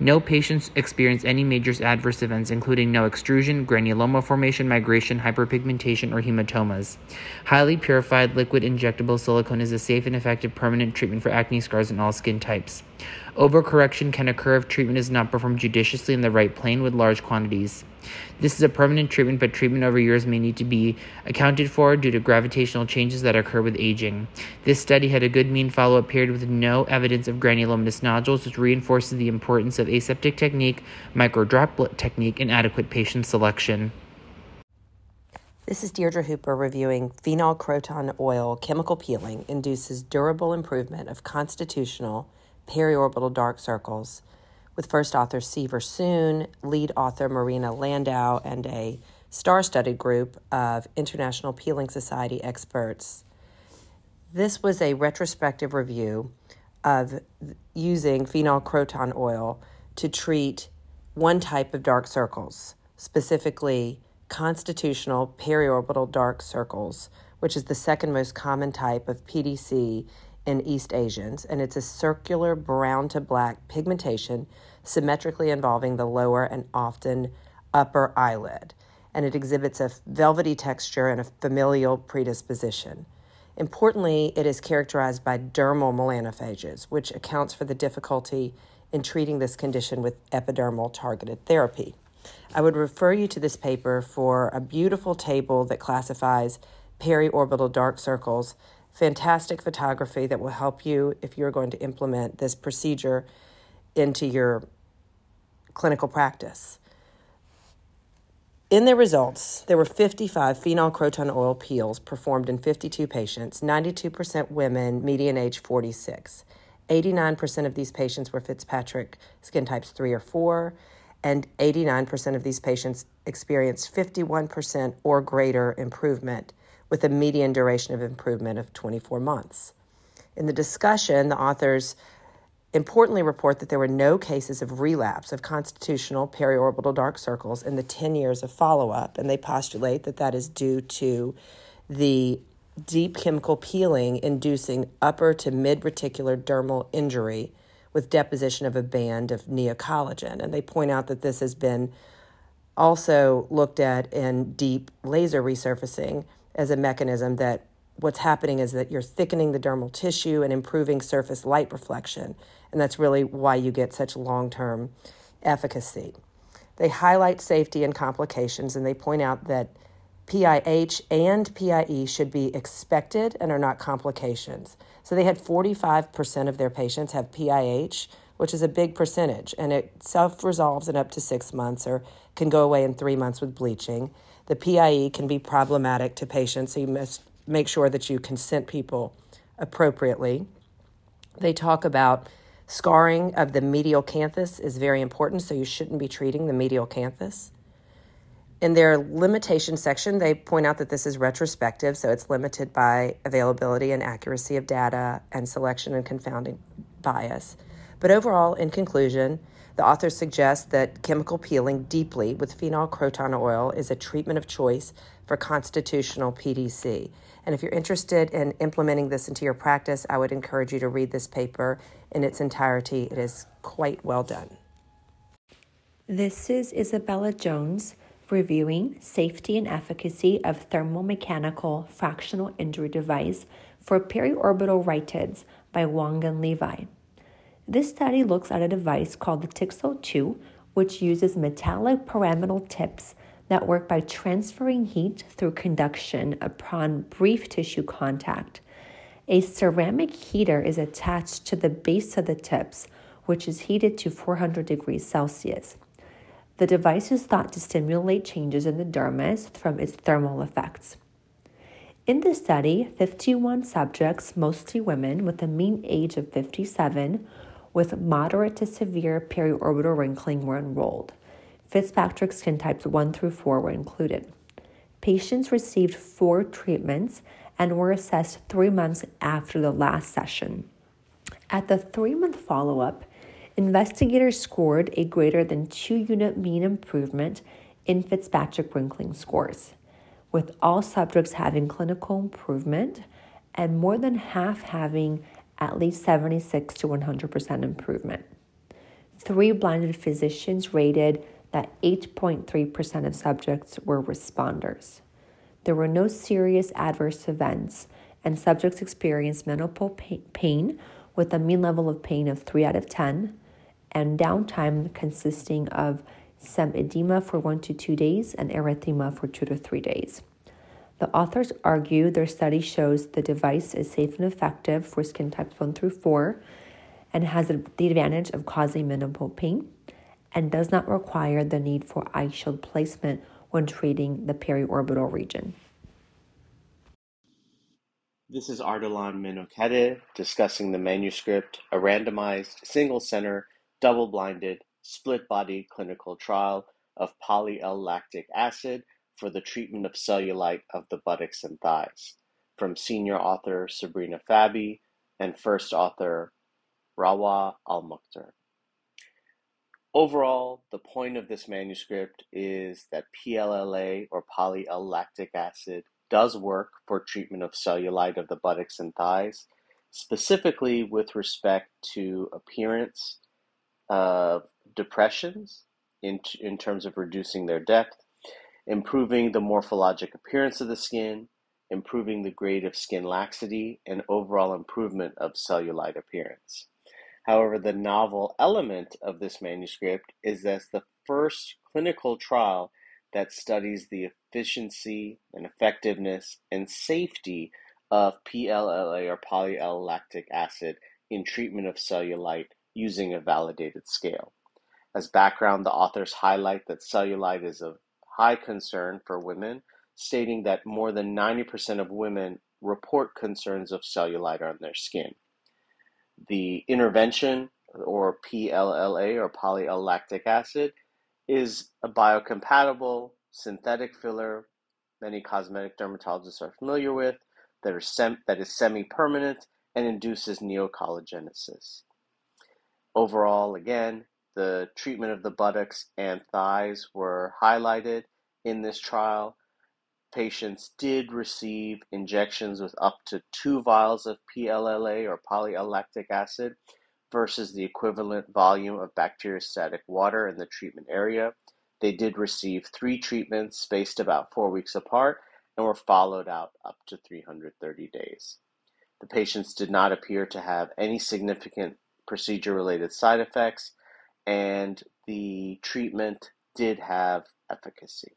No patients experienced any major adverse events, including no extrusion, granuloma formation, migration, hyperpigmentation, or hematomas. Highly purified liquid injectable silicone is a safe and effective permanent treatment for acne scars in all skin types. Overcorrection can occur if treatment is not performed judiciously in the right plane with large quantities. This is a permanent treatment, but treatment over years may need to be accounted for due to gravitational changes that occur with aging. This study had a good mean follow up period with no evidence of granulomatous nodules, which reinforces the importance of aseptic technique, microdroplet technique, and adequate patient selection. This is Deirdre Hooper reviewing phenol croton oil chemical peeling induces durable improvement of constitutional periorbital dark circles with first author Seaver Soon, lead author Marina Landau, and a star studded group of International Peeling Society experts. This was a retrospective review of using phenol croton oil to treat one type of dark circles, specifically constitutional periorbital dark circles, which is the second most common type of PDC in East Asians, and it's a circular brown to black pigmentation symmetrically involving the lower and often upper eyelid, and it exhibits a velvety texture and a familial predisposition. Importantly, it is characterized by dermal melanophages, which accounts for the difficulty in treating this condition with epidermal targeted therapy. I would refer you to this paper for a beautiful table that classifies periorbital dark circles fantastic photography that will help you if you're going to implement this procedure into your clinical practice. In their results, there were 55 phenol croton oil peels performed in 52 patients, 92% women, median age 46. 89% of these patients were Fitzpatrick skin types 3 or 4, and 89% of these patients experienced 51% or greater improvement with a median duration of improvement of 24 months. In the discussion, the authors importantly report that there were no cases of relapse of constitutional periorbital dark circles in the 10 years of follow up, and they postulate that that is due to the deep chemical peeling inducing upper to mid reticular dermal injury with deposition of a band of neocollagen. And they point out that this has been also looked at in deep laser resurfacing as a mechanism that what's happening is that you're thickening the dermal tissue and improving surface light reflection. And that's really why you get such long term efficacy. They highlight safety and complications, and they point out that PIH and PIE should be expected and are not complications. So they had 45% of their patients have PIH, which is a big percentage, and it self resolves in up to six months or can go away in three months with bleaching. The PIE can be problematic to patients, so you must make sure that you consent people appropriately. They talk about scarring of the medial canthus is very important, so you shouldn't be treating the medial canthus. In their limitation section, they point out that this is retrospective, so it's limited by availability and accuracy of data and selection and confounding bias. But overall, in conclusion, the authors suggest that chemical peeling deeply with phenol croton oil is a treatment of choice for constitutional PDC. And if you're interested in implementing this into your practice, I would encourage you to read this paper in its entirety. It is quite well done. This is Isabella Jones reviewing safety and efficacy of thermomechanical fractional injury device for periorbital rhytids by Wang and Levi. This study looks at a device called the Tixel 2, which uses metallic pyramidal tips that work by transferring heat through conduction upon brief tissue contact. A ceramic heater is attached to the base of the tips, which is heated to 400 degrees Celsius. The device is thought to stimulate changes in the dermis from its thermal effects. In the study, 51 subjects, mostly women with a mean age of 57, with moderate to severe periorbital wrinkling were enrolled. Fitzpatrick skin types 1 through 4 were included. Patients received four treatments and were assessed three months after the last session. At the three month follow up, investigators scored a greater than two unit mean improvement in Fitzpatrick wrinkling scores, with all subjects having clinical improvement and more than half having at least 76 to 100% improvement. Three blinded physicians rated that 8.3% of subjects were responders. There were no serious adverse events, and subjects experienced minimal pain with a mean level of pain of 3 out of 10 and downtime consisting of some edema for 1 to 2 days and erythema for 2 to 3 days. The authors argue their study shows the device is safe and effective for skin types 1 through 4 and has the advantage of causing minimal pain and does not require the need for eye shield placement when treating the periorbital region. This is Ardalan Minokadeh discussing the manuscript, a randomized, single center, double blinded, split body clinical trial of poly L lactic acid for the treatment of cellulite of the buttocks and thighs, from senior author Sabrina Fabi and first author Rawa Al Mukhtar. Overall, the point of this manuscript is that PLLA or poly L lactic acid does work for treatment of cellulite of the buttocks and thighs, specifically with respect to appearance of depressions in, in terms of reducing their depth, improving the morphologic appearance of the skin, improving the grade of skin laxity, and overall improvement of cellulite appearance. However, the novel element of this manuscript is that the first clinical trial that studies the efficiency and effectiveness and safety of PLLA or poly lactic acid in treatment of cellulite using a validated scale. As background, the authors highlight that cellulite is of high concern for women, stating that more than 90% of women report concerns of cellulite on their skin. The intervention, or PLLA or poly lactic acid, is a biocompatible synthetic filler many cosmetic dermatologists are familiar with that, are sem- that is semi-permanent and induces neocollagenesis. Overall, again, the treatment of the buttocks and thighs were highlighted in this trial. Patients did receive injections with up to two vials of PLLA or polylactic acid versus the equivalent volume of bacteriostatic water in the treatment area. They did receive three treatments spaced about four weeks apart and were followed out up to 330 days. The patients did not appear to have any significant procedure related side effects, and the treatment did have efficacy.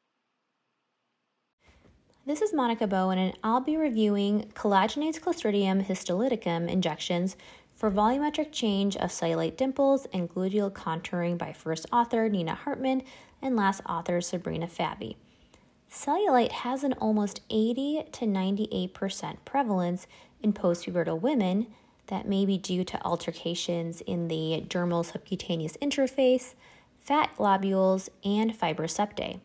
This is Monica Boen, and I'll be reviewing collagenase Clostridium histolyticum injections for volumetric change of cellulite dimples and gluteal contouring by first author Nina Hartman and last author Sabrina Fabi. Cellulite has an almost 80 to 98% prevalence in postpubertal women that may be due to altercations in the dermal subcutaneous interface, fat globules, and fibrous septae.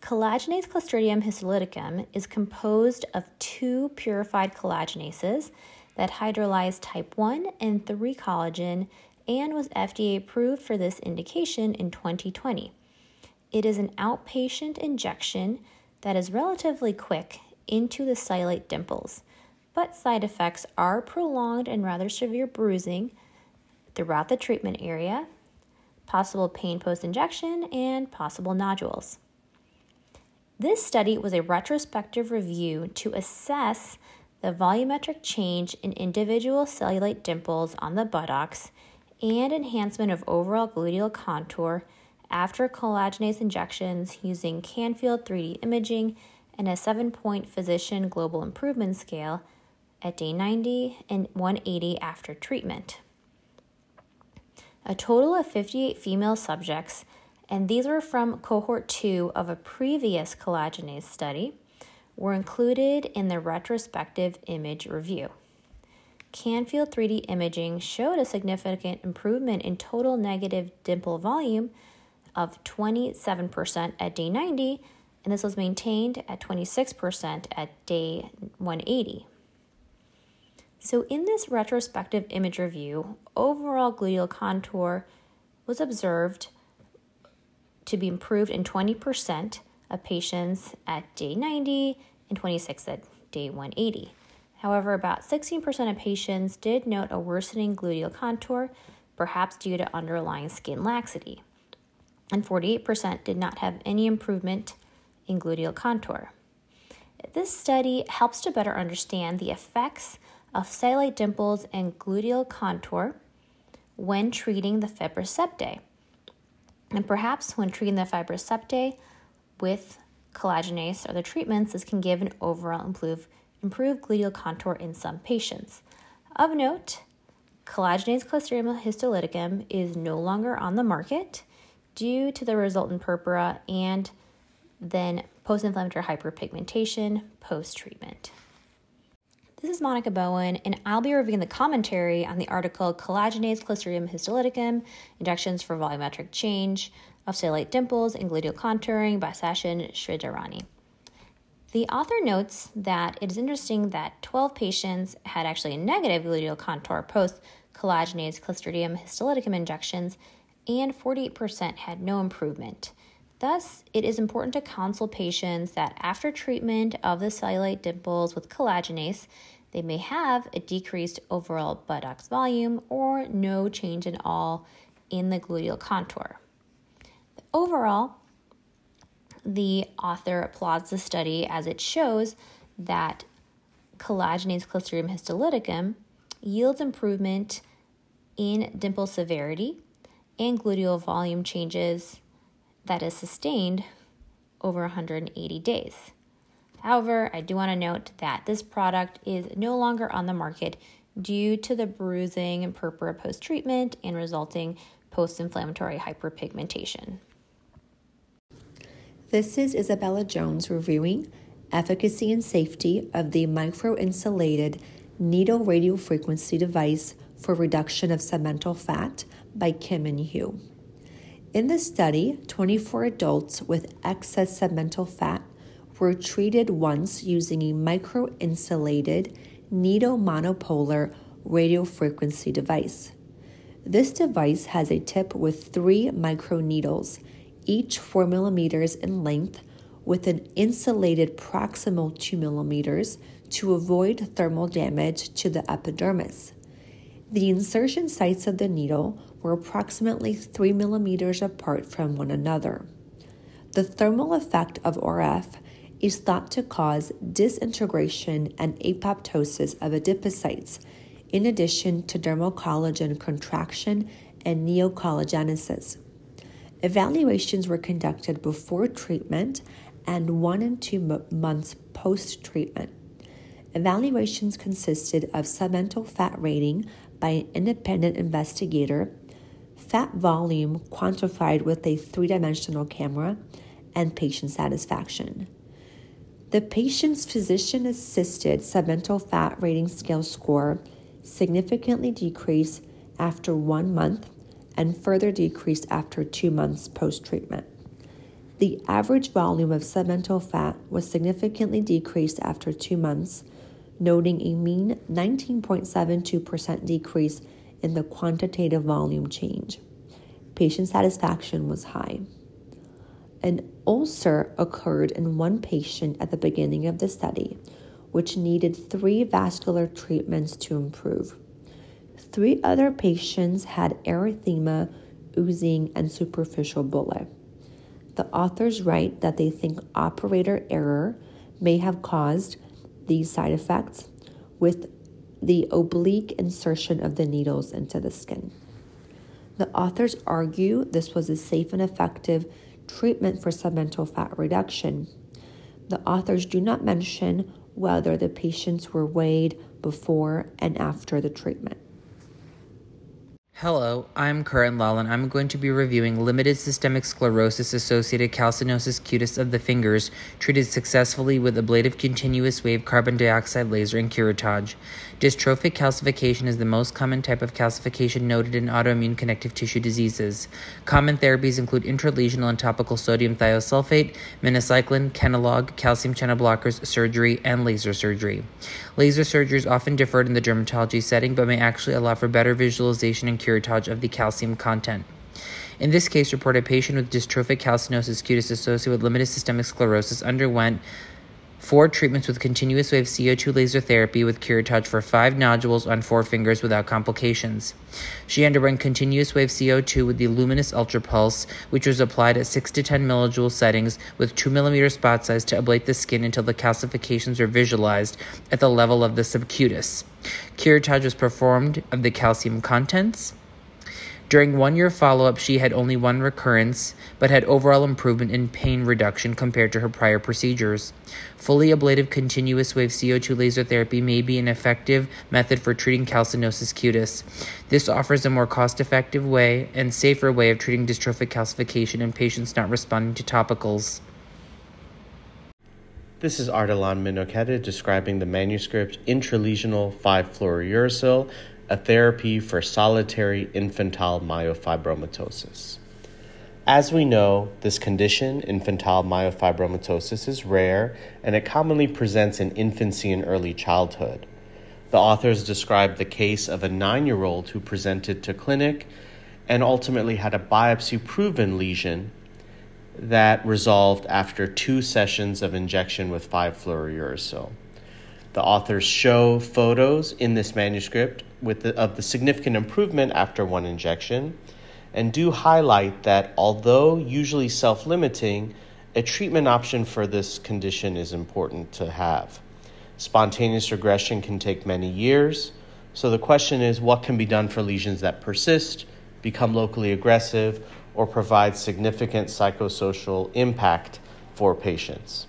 Collagenase Clostridium histolyticum is composed of two purified collagenases that hydrolyze type 1 and 3 collagen and was FDA approved for this indication in 2020. It is an outpatient injection that is relatively quick into the cellulite dimples, but side effects are prolonged and rather severe bruising throughout the treatment area, possible pain post injection, and possible nodules. This study was a retrospective review to assess the volumetric change in individual cellulite dimples on the buttocks and enhancement of overall gluteal contour after collagenase injections using Canfield 3D imaging and a seven point physician global improvement scale at day 90 and 180 after treatment. A total of 58 female subjects and these were from cohort 2 of a previous collagenase study, were included in the retrospective image review. Canfield 3D imaging showed a significant improvement in total negative dimple volume of 27% at day 90, and this was maintained at 26% at day 180. So, in this retrospective image review, overall gluteal contour was observed to be improved in 20% of patients at day 90 and 26 at day 180. However, about 16% of patients did note a worsening gluteal contour, perhaps due to underlying skin laxity, and 48% did not have any improvement in gluteal contour. This study helps to better understand the effects of cellulite dimples and gluteal contour when treating the fibrous septae. And perhaps when treating the fibrous septae with collagenase or other treatments, this can give an overall improve, improved gluteal contour in some patients. Of note, collagenase Clostridium histolyticum is no longer on the market due to the resultant purpura and then post inflammatory hyperpigmentation post treatment. This is Monica Boen, and I'll be reviewing the commentary on the article Collagenase Clostridium histolyticum Injections for Volumetric Change of Cellulite Dimples and Gluteal Contouring by Sachin Shridharani. The author notes that it is interesting that 12 patients had actually a negative gluteal contour post collagenase Clostridium histolyticum injections, and 48% had no improvement. Thus, it is important to counsel patients that after treatment of the cellulite dimples with collagenase, they may have a decreased overall buttocks volume or no change at all in the gluteal contour. Overall, the author applauds the study as it shows that collagenase Clostridium histolyticum yields improvement in dimple severity and gluteal volume changes that is sustained over 180 days. However, I do want to note that this product is no longer on the market due to the bruising and purpura post treatment and resulting post inflammatory hyperpigmentation. This is Isabella Jones reviewing efficacy and safety of the microinsulated needle radiofrequency device for reduction of segmental fat by Kim and Hu. In the study, 24 adults with excess segmental fat were treated once using a microinsulated needle monopolar radiofrequency device. This device has a tip with three microneedles, each 4 millimeters in length, with an insulated proximal 2 millimeters to avoid thermal damage to the epidermis. The insertion sites of the needle were approximately 3 millimeters apart from one another. The thermal effect of RF is thought to cause disintegration and apoptosis of adipocytes, in addition to dermal collagen contraction and neocollagenesis. Evaluations were conducted before treatment and one and two months post treatment. Evaluations consisted of submental fat rating by an independent investigator, fat volume quantified with a three dimensional camera, and patient satisfaction. The patient's physician assisted segmental fat rating scale score significantly decreased after one month and further decreased after two months post treatment. The average volume of segmental fat was significantly decreased after two months noting a mean 19.72% decrease in the quantitative volume change. Patient satisfaction was high. An ulcer occurred in one patient at the beginning of the study, which needed three vascular treatments to improve. Three other patients had erythema, oozing, and superficial bullae. The authors write that they think operator error may have caused these side effects with the oblique insertion of the needles into the skin. The authors argue this was a safe and effective treatment for segmental fat reduction. The authors do not mention whether the patients were weighed before and after the treatment. Hello, I'm Karan Lalan. I'm going to be reviewing limited systemic sclerosis associated calcinosis cutis of the fingers treated successfully with ablative continuous wave carbon dioxide laser and curettage. Dystrophic calcification is the most common type of calcification noted in autoimmune connective tissue diseases. Common therapies include intralesional and topical sodium thiosulfate, minocycline, Kenalog, calcium channel blockers, surgery, and laser surgery. Laser surgery is often deferred in the dermatology setting but may actually allow for better visualization and curettage of the calcium content. In this case, report a patient with dystrophic calcinosis cutis associated with limited systemic sclerosis underwent four treatments with continuous wave CO2 laser therapy with Curettage for five nodules on four fingers without complications. She underwent continuous wave CO2 with the Lumenis Ultra Pulse, which was applied at 6 to 10 millijoule settings with 2 millimeter spot size to ablate the skin until the calcifications are visualized at the level of the subcutis. Curettage was performed of the calcium contents. During one year follow up, she had only one recurrence, but had overall improvement in pain reduction compared to her prior procedures. Fully ablative continuous wave CO2 laser therapy may be an effective method for treating calcinosis cutis. This offers a more cost effective way and safer way of treating dystrophic calcification in patients not responding to topicals. This is Ardalan Minokadeh describing the manuscript Intralesional 5-fluorouracil a therapy for solitary infantile myofibromatosis. As we know, this condition, infantile myofibromatosis, is rare and it commonly presents in infancy and early childhood. The authors describe the case of a nine year old who presented to clinic and ultimately had a biopsy proven lesion that resolved after two sessions of injection with 5 fluorouracil. The authors show photos in this manuscript with the, of the significant improvement after one injection and do highlight that although usually self limiting, a treatment option for this condition is important to have. Spontaneous regression can take many years, so the question is what can be done for lesions that persist, become locally aggressive, or provide significant psychosocial impact for patients?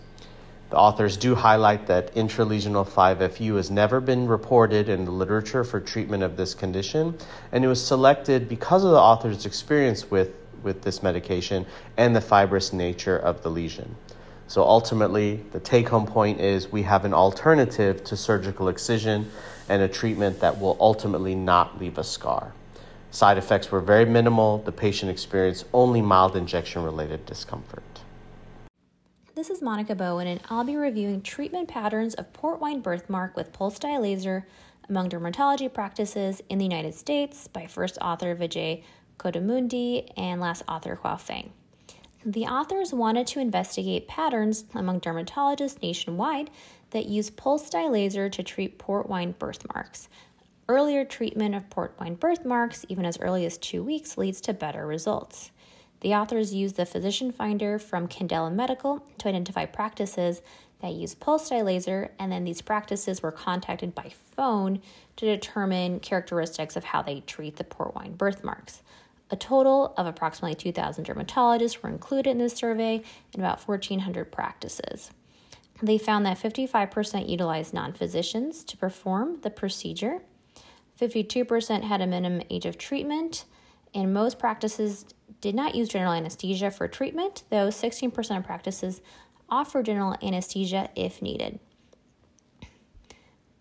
The authors do highlight that intralesional 5FU has never been reported in the literature for treatment of this condition, and it was selected because of the author's experience with, with this medication and the fibrous nature of the lesion. So ultimately, the take home point is we have an alternative to surgical excision and a treatment that will ultimately not leave a scar. Side effects were very minimal. The patient experienced only mild injection related discomfort. This is Monica Boen, and I'll be reviewing treatment patterns of port wine birthmark with pulse dye laser among dermatology practices in the United States by first author Vijay Kodumudi and last author Hao Feng. The authors wanted to investigate patterns among dermatologists nationwide that use pulse dye laser to treat port wine birthmarks. Earlier treatment of port wine birthmarks, even as early as two weeks, leads to better results. The authors used the physician finder from Candela Medical to identify practices that use pulse dye laser, and then these practices were contacted by phone to determine characteristics of how they treat the port wine birthmarks. A total of approximately 2,000 dermatologists were included in this survey and about 1,400 practices. They found that 55% utilized non physicians to perform the procedure, 52% had a minimum age of treatment, and most practices did not use general anesthesia for treatment, though 16% of practices offer general anesthesia if needed.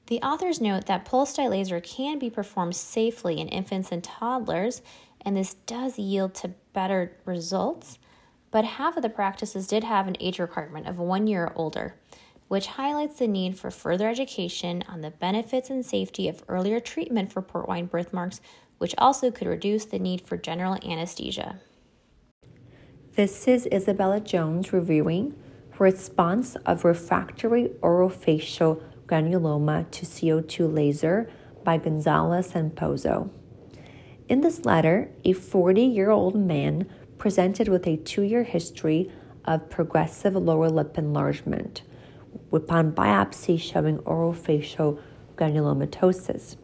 The authors note that pulse laser can be performed safely in infants and toddlers, and this does yield to better results. But half of the practices did have an age requirement of one year or older, which highlights the need for further education on the benefits and safety of earlier treatment for port wine birthmarks, which also could reduce the need for general anesthesia. This is Isabella Jones reviewing response of refractory orofacial granuloma to CO2 laser by Gonzalez and Pozo. In this letter, a 40 year old man presented with a two year history of progressive lower lip enlargement upon biopsy showing orofacial granulomatosis.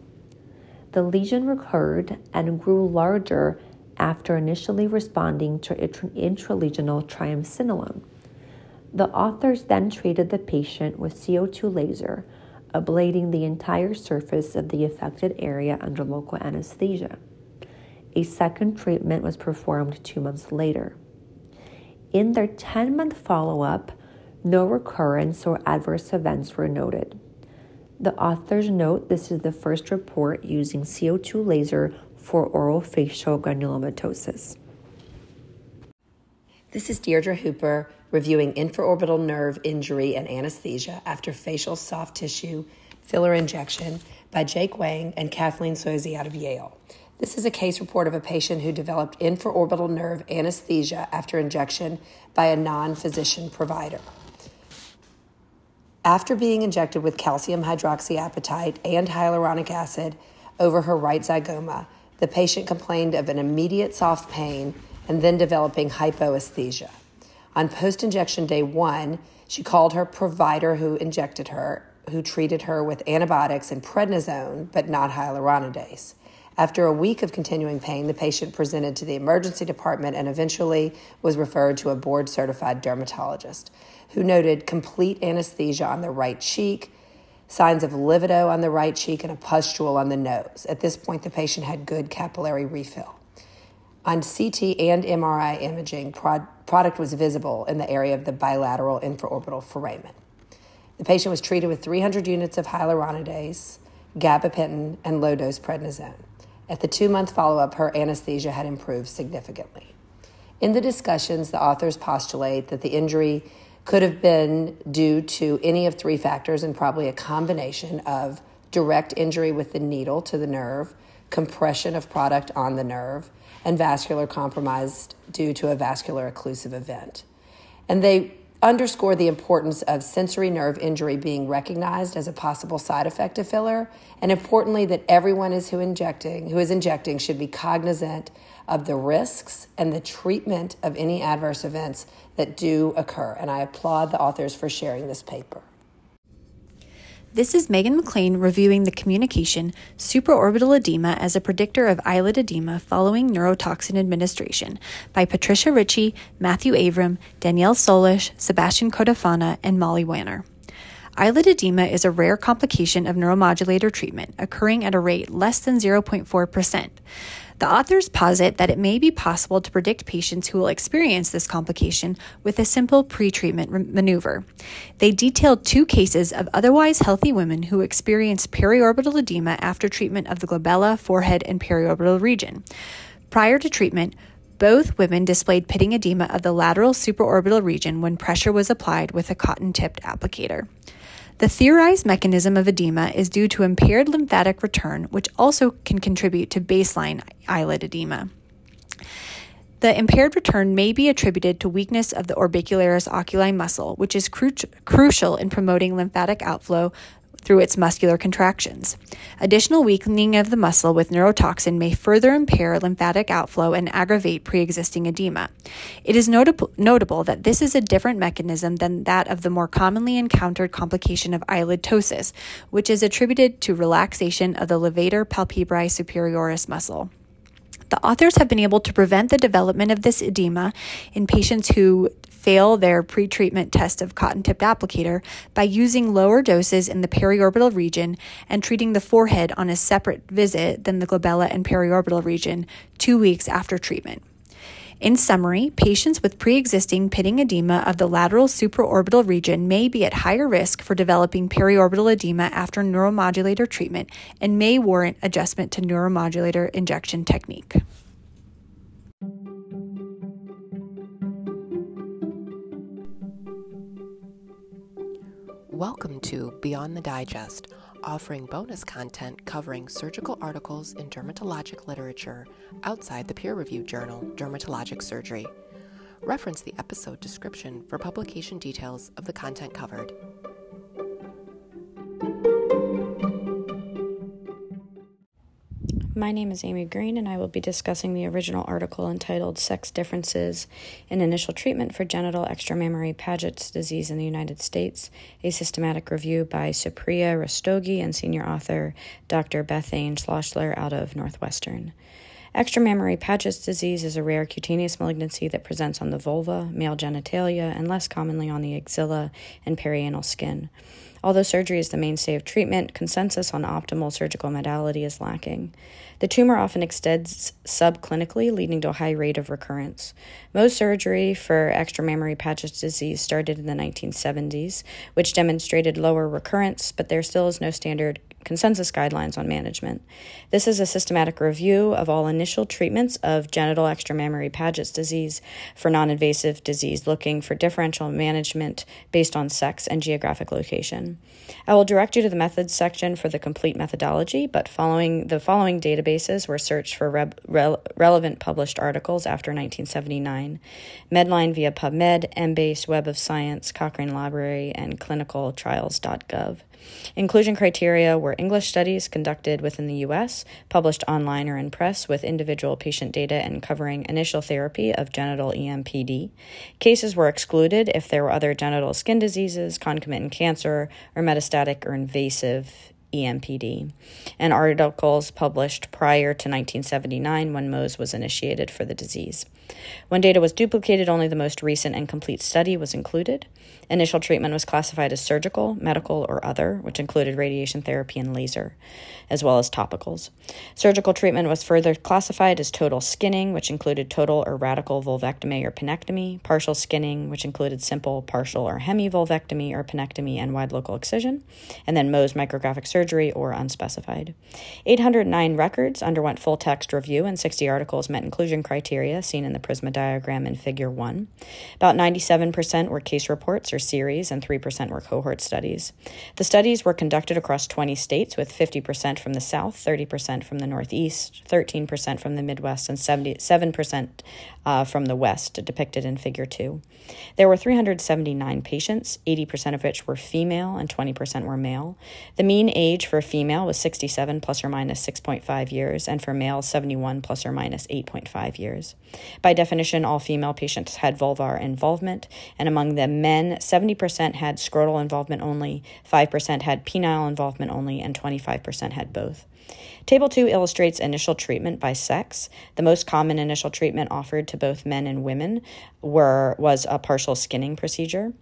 The lesion recurred and grew larger after initially responding to intralesional triamcinolone. The authors then treated the patient with CO2 laser, ablating the entire surface of the affected area under local anesthesia. A second treatment was performed two months later. In their 10 month follow up, no recurrence or adverse events were noted. The authors note this is the first report using CO2 laser for oral facial granulomatosis. This is Deirdre Hooper reviewing infraorbital nerve injury and anesthesia after facial soft tissue filler injection by Jake Wang and Kathleen Suozzi out of Yale. This is a case report of a patient who developed infraorbital nerve anesthesia after injection by a non physician provider. After being injected with calcium hydroxyapatite and hyaluronic acid over her right zygoma, the patient complained of an immediate soft pain and then developing hypoesthesia. On post injection day one, she called her provider who injected her, who treated her with antibiotics and prednisone, but not hyaluronidase. After a week of continuing pain, the patient presented to the emergency department and eventually was referred to a board certified dermatologist who noted complete anesthesia on the right cheek, signs of livedo on the right cheek, and a pustule on the nose. At this point, the patient had good capillary refill. On CT and MRI imaging, prod- product was visible in the area of the bilateral infraorbital foramen. The patient was treated with 300 units of hyaluronidase, gabapentin, and low dose prednisone. At the two month follow up, her anesthesia had improved significantly. In the discussions, the authors postulate that the injury could have been due to any of three factors and probably a combination of direct injury with the needle to the nerve, compression of product on the nerve, and vascular compromise due to a vascular occlusive event. And they underscore the importance of sensory nerve injury being recognized as a possible side effect of filler, and importantly that everyone is who injecting who is injecting should be cognizant of the risks and the treatment of any adverse events that do occur. And I applaud the authors for sharing this paper. This is Megan McClean reviewing the communication supraorbital edema as a predictor of eyelid edema following neurotoxin administration by Patricia Ritchie, Matthew Avram, Danielle Solish, Sebastian Cotofana, and Molly Wanner. Eyelid edema is a rare complication of neuromodulator treatment, occurring at a rate less than 0.4%. The authors posit that it may be possible to predict patients who will experience this complication with a simple pre-treatment re- maneuver. They detailed two cases of otherwise healthy women who experienced periorbital edema after treatment of the glabella, forehead, and periorbital region. Prior to treatment, both women displayed pitting edema of the lateral supraorbital region when pressure was applied with a cotton tipped applicator. The theorized mechanism of edema is due to impaired lymphatic return, which also can contribute to baseline eyelid edema. The impaired return may be attributed to weakness of the orbicularis oculi muscle, which is cru- crucial in promoting lymphatic outflow through its muscular contractions. Additional weakening of the muscle with neurotoxin may further impair lymphatic outflow and aggravate pre existing edema. It is notable, notable that this is a different mechanism than that of the more commonly encountered complication of eyelid ptosis, which is attributed to relaxation of the levator palpebrae superioris muscle. The authors have been able to prevent the development of this edema in patients who fail their pretreatment test of cotton tipped applicator by using lower doses in the periorbital region and treating the forehead on a separate visit than the glabella and periorbital region two weeks after treatment. In summary, patients with pre existing pitting edema of the lateral supraorbital region may be at higher risk for developing periorbital edema after neuromodulator treatment and may warrant adjustment to neuromodulator injection technique. Welcome to Beyond the Digest, offering bonus content covering surgical articles in dermatologic literature outside the peer reviewed journal Dermatologic Surgery. Reference the episode description for publication details of the content covered. My name is Ami Greene, and I will be discussing the original article entitled Sex Differences in Initial Treatment for Genital Extramammary Paget's Disease in the United States, a systematic review by Supriya Rastogi and senior author Dr. Bethanee Schlosser out of Northwestern. Extramammary Paget's disease is a rare cutaneous malignancy that presents on the vulva, male genitalia, and less commonly on the axilla and perianal skin. Although surgery is the mainstay of treatment, consensus on optimal surgical modality is lacking. The tumor often extends subclinically, leading to a high rate of recurrence. Mohs surgery for extramammary Paget's disease started in the 1970s, which demonstrated lower recurrence, but there still is no standard consensus guidelines on management. This is a systematic review of all initial treatments of genital extramammary Paget's disease for non invasive disease, looking for differential management based on sex and geographic location. I will direct you to the methods section for the complete methodology, but following the following databases were searched for re- relevant published articles after 1979 Medline via PubMed, Embase, Web of Science, Cochrane Library, and clinicaltrials.gov. Inclusion criteria were English studies conducted within the U.S., published online or in press with individual patient data and covering initial therapy of genital EMPD. Cases were excluded if there were other genital skin diseases, concomitant cancer, or metastatic or invasive EMPD, and articles published prior to 1979 when Mohs was initiated for the disease. When data was duplicated, only the most recent and complete study was included. Initial treatment was classified as surgical, medical, or other, which included radiation therapy and laser, as well as topicals. Surgical treatment was further classified as total skinning, which included total or radical vulvectomy or penectomy, partial skinning, which included simple, partial, or hemivulvectomy or penectomy and wide local excision, and then Mohs micrographic surgery or unspecified. 809 records underwent full text review, and 60 articles met inclusion criteria seen in the Prisma diagram in Figure 1. About 97% were case reports or series, and 3% were cohort studies. The studies were conducted across 20 states, with 50% from the South, 30% from the Northeast, 13% from the Midwest, and 77% uh, from the West, depicted in Figure 2. There were 379 patients, 80% of which were female and 20% were male. The mean age for female was 67 plus or minus 6.5 years, and for male, 71 plus or minus 8.5 years. By definition, all female patients had vulvar involvement, and among the men, 70% had scrotal involvement only, 5% had penile involvement only, and 25% had both. Table 2 illustrates initial treatment by sex. The most common initial treatment offered to both men and women were was a partial skinning procedure.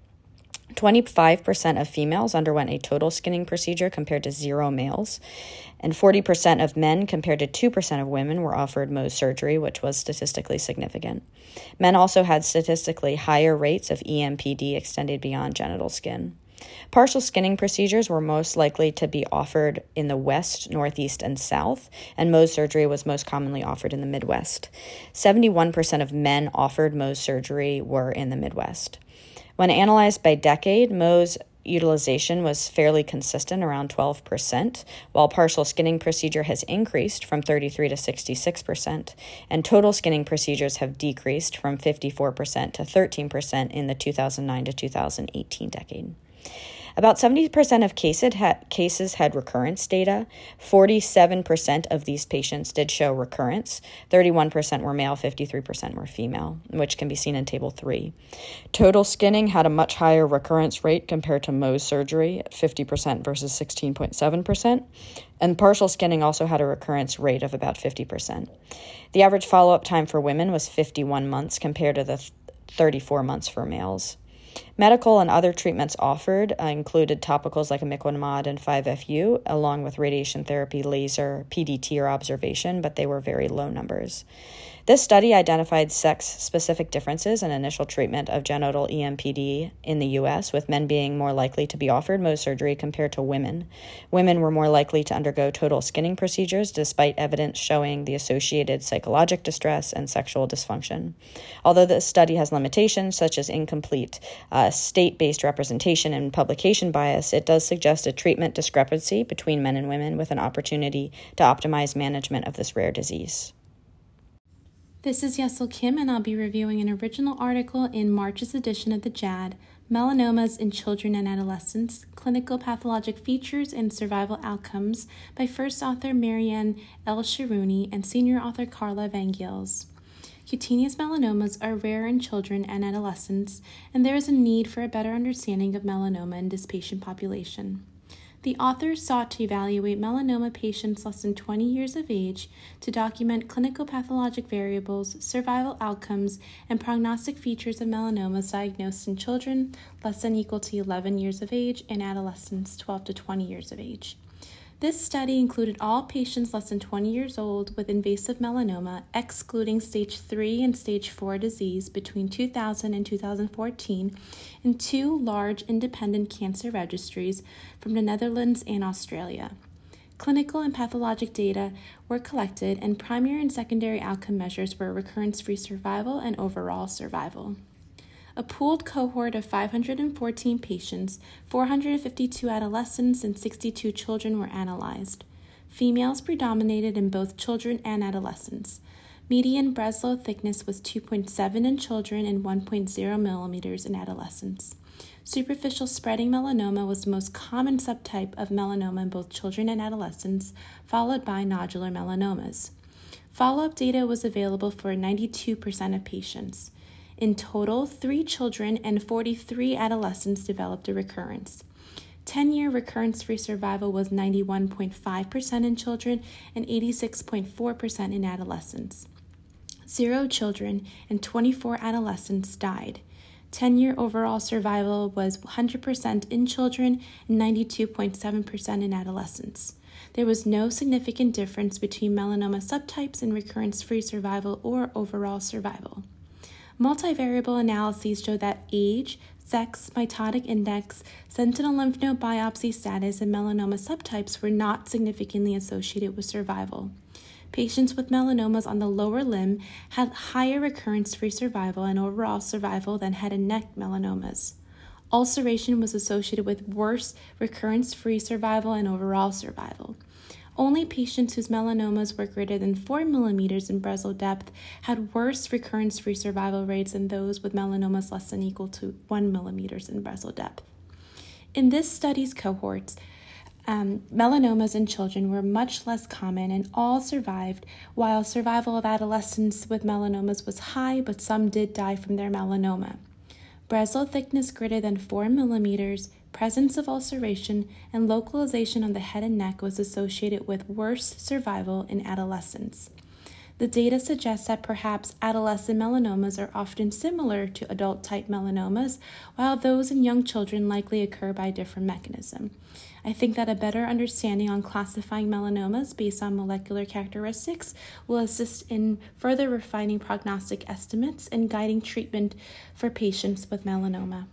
25% of females underwent a total skinning procedure compared to zero males, and 40% of men compared to 2% of women were offered Mohs surgery, which was statistically significant. Men also had statistically higher rates of EMPD extended beyond genital skin. Partial skinning procedures were most likely to be offered in the West, Northeast, and South, and Mohs surgery was most commonly offered in the Midwest. 71% of men offered Mohs surgery were in the Midwest. When analyzed by decade, Mohs utilization was fairly consistent around 12%, while partial skinning procedure has increased from 33 to 66%, and total skinning procedures have decreased from 54% to 13% in the 2009 to 2018 decade. About 70% of cases had, cases had recurrence data. 47% of these patients did show recurrence. 31% were male, 53% were female, which can be seen in Table 3. Total skinning had a much higher recurrence rate compared to Mohs surgery at 50% versus 16.7%. And partial skinning also had a recurrence rate of about 50%. The average follow up time for women was 51 months compared to the 34 months for males. Medical and other treatments offered uh, included topicals like imiquimod and 5FU, along with radiation therapy, laser, PDT, or observation, but they were very low numbers. This study identified sex specific differences in initial treatment of genital EMPD in the U.S., with men being more likely to be offered Mohs surgery compared to women. Women were more likely to undergo total skinning procedures, despite evidence showing the associated psychologic distress and sexual dysfunction. Although this study has limitations, such as incomplete uh, state based representation and publication bias, it does suggest a treatment discrepancy between men and women with an opportunity to optimize management of this rare disease. This is Yesul Kim, and I'll be reviewing an original article in March's edition of the JAAD Melanomas in Children and Adolescents Clinical Pathologic Features and Survival Outcomes by first author Marianne El Sharouni and senior author Carla Van Gils. Cutaneous melanomas are rare in children and adolescents, and there is a need for a better understanding of melanoma in this patient population. The authors sought to evaluate melanoma patients less than 20 years of age to document clinical pathologic variables, survival outcomes, and prognostic features of melanomas diagnosed in children less than equal to 11 years of age and adolescents 12 to 20 years of age. This study included all patients less than 20 years old with invasive melanoma, excluding stage 3 and stage 4 disease between 2000 and 2014, in two large independent cancer registries from the Netherlands and Australia. Clinical and pathologic data were collected, and primary and secondary outcome measures were recurrence free survival and overall survival. A pooled cohort of 514 patients, 452 adolescents, and 62 children were analyzed. Females predominated in both children and adolescents. Median Breslow thickness was 2.7 in children and 1.0 millimeters in adolescents. Superficial spreading melanoma was the most common subtype of melanoma in both children and adolescents, followed by nodular melanomas. Follow up data was available for 92% of patients. In total, three children and 43 adolescents developed a recurrence. 10 year recurrence free survival was 91.5% in children and 86.4% in adolescents. Zero children and 24 adolescents died. 10 year overall survival was 100% in children and 92.7% in adolescents. There was no significant difference between melanoma subtypes in recurrence free survival or overall survival. Multivariable analyses show that age, sex, mitotic index, sentinel lymph node biopsy status, and melanoma subtypes were not significantly associated with survival. Patients with melanomas on the lower limb had higher recurrence free survival and overall survival than head and neck melanomas. Ulceration was associated with worse recurrence free survival and overall survival. Only patients whose melanomas were greater than 4 millimeters in Breslow depth had worse recurrence free survival rates than those with melanomas less than equal to 1 millimeters in Breslow depth. In this study's cohorts, um, melanomas in children were much less common and all survived, while survival of adolescents with melanomas was high, but some did die from their melanoma. Breslow thickness greater than 4 millimeters, presence of ulceration, and localization on the head and neck was associated with worse survival in adolescents. The data suggests that perhaps adolescent melanomas are often similar to adult type melanomas, while those in young children likely occur by a different mechanism. I think that a better understanding on classifying melanomas based on molecular characteristics will assist in further refining prognostic estimates and guiding treatment for patients with melanoma.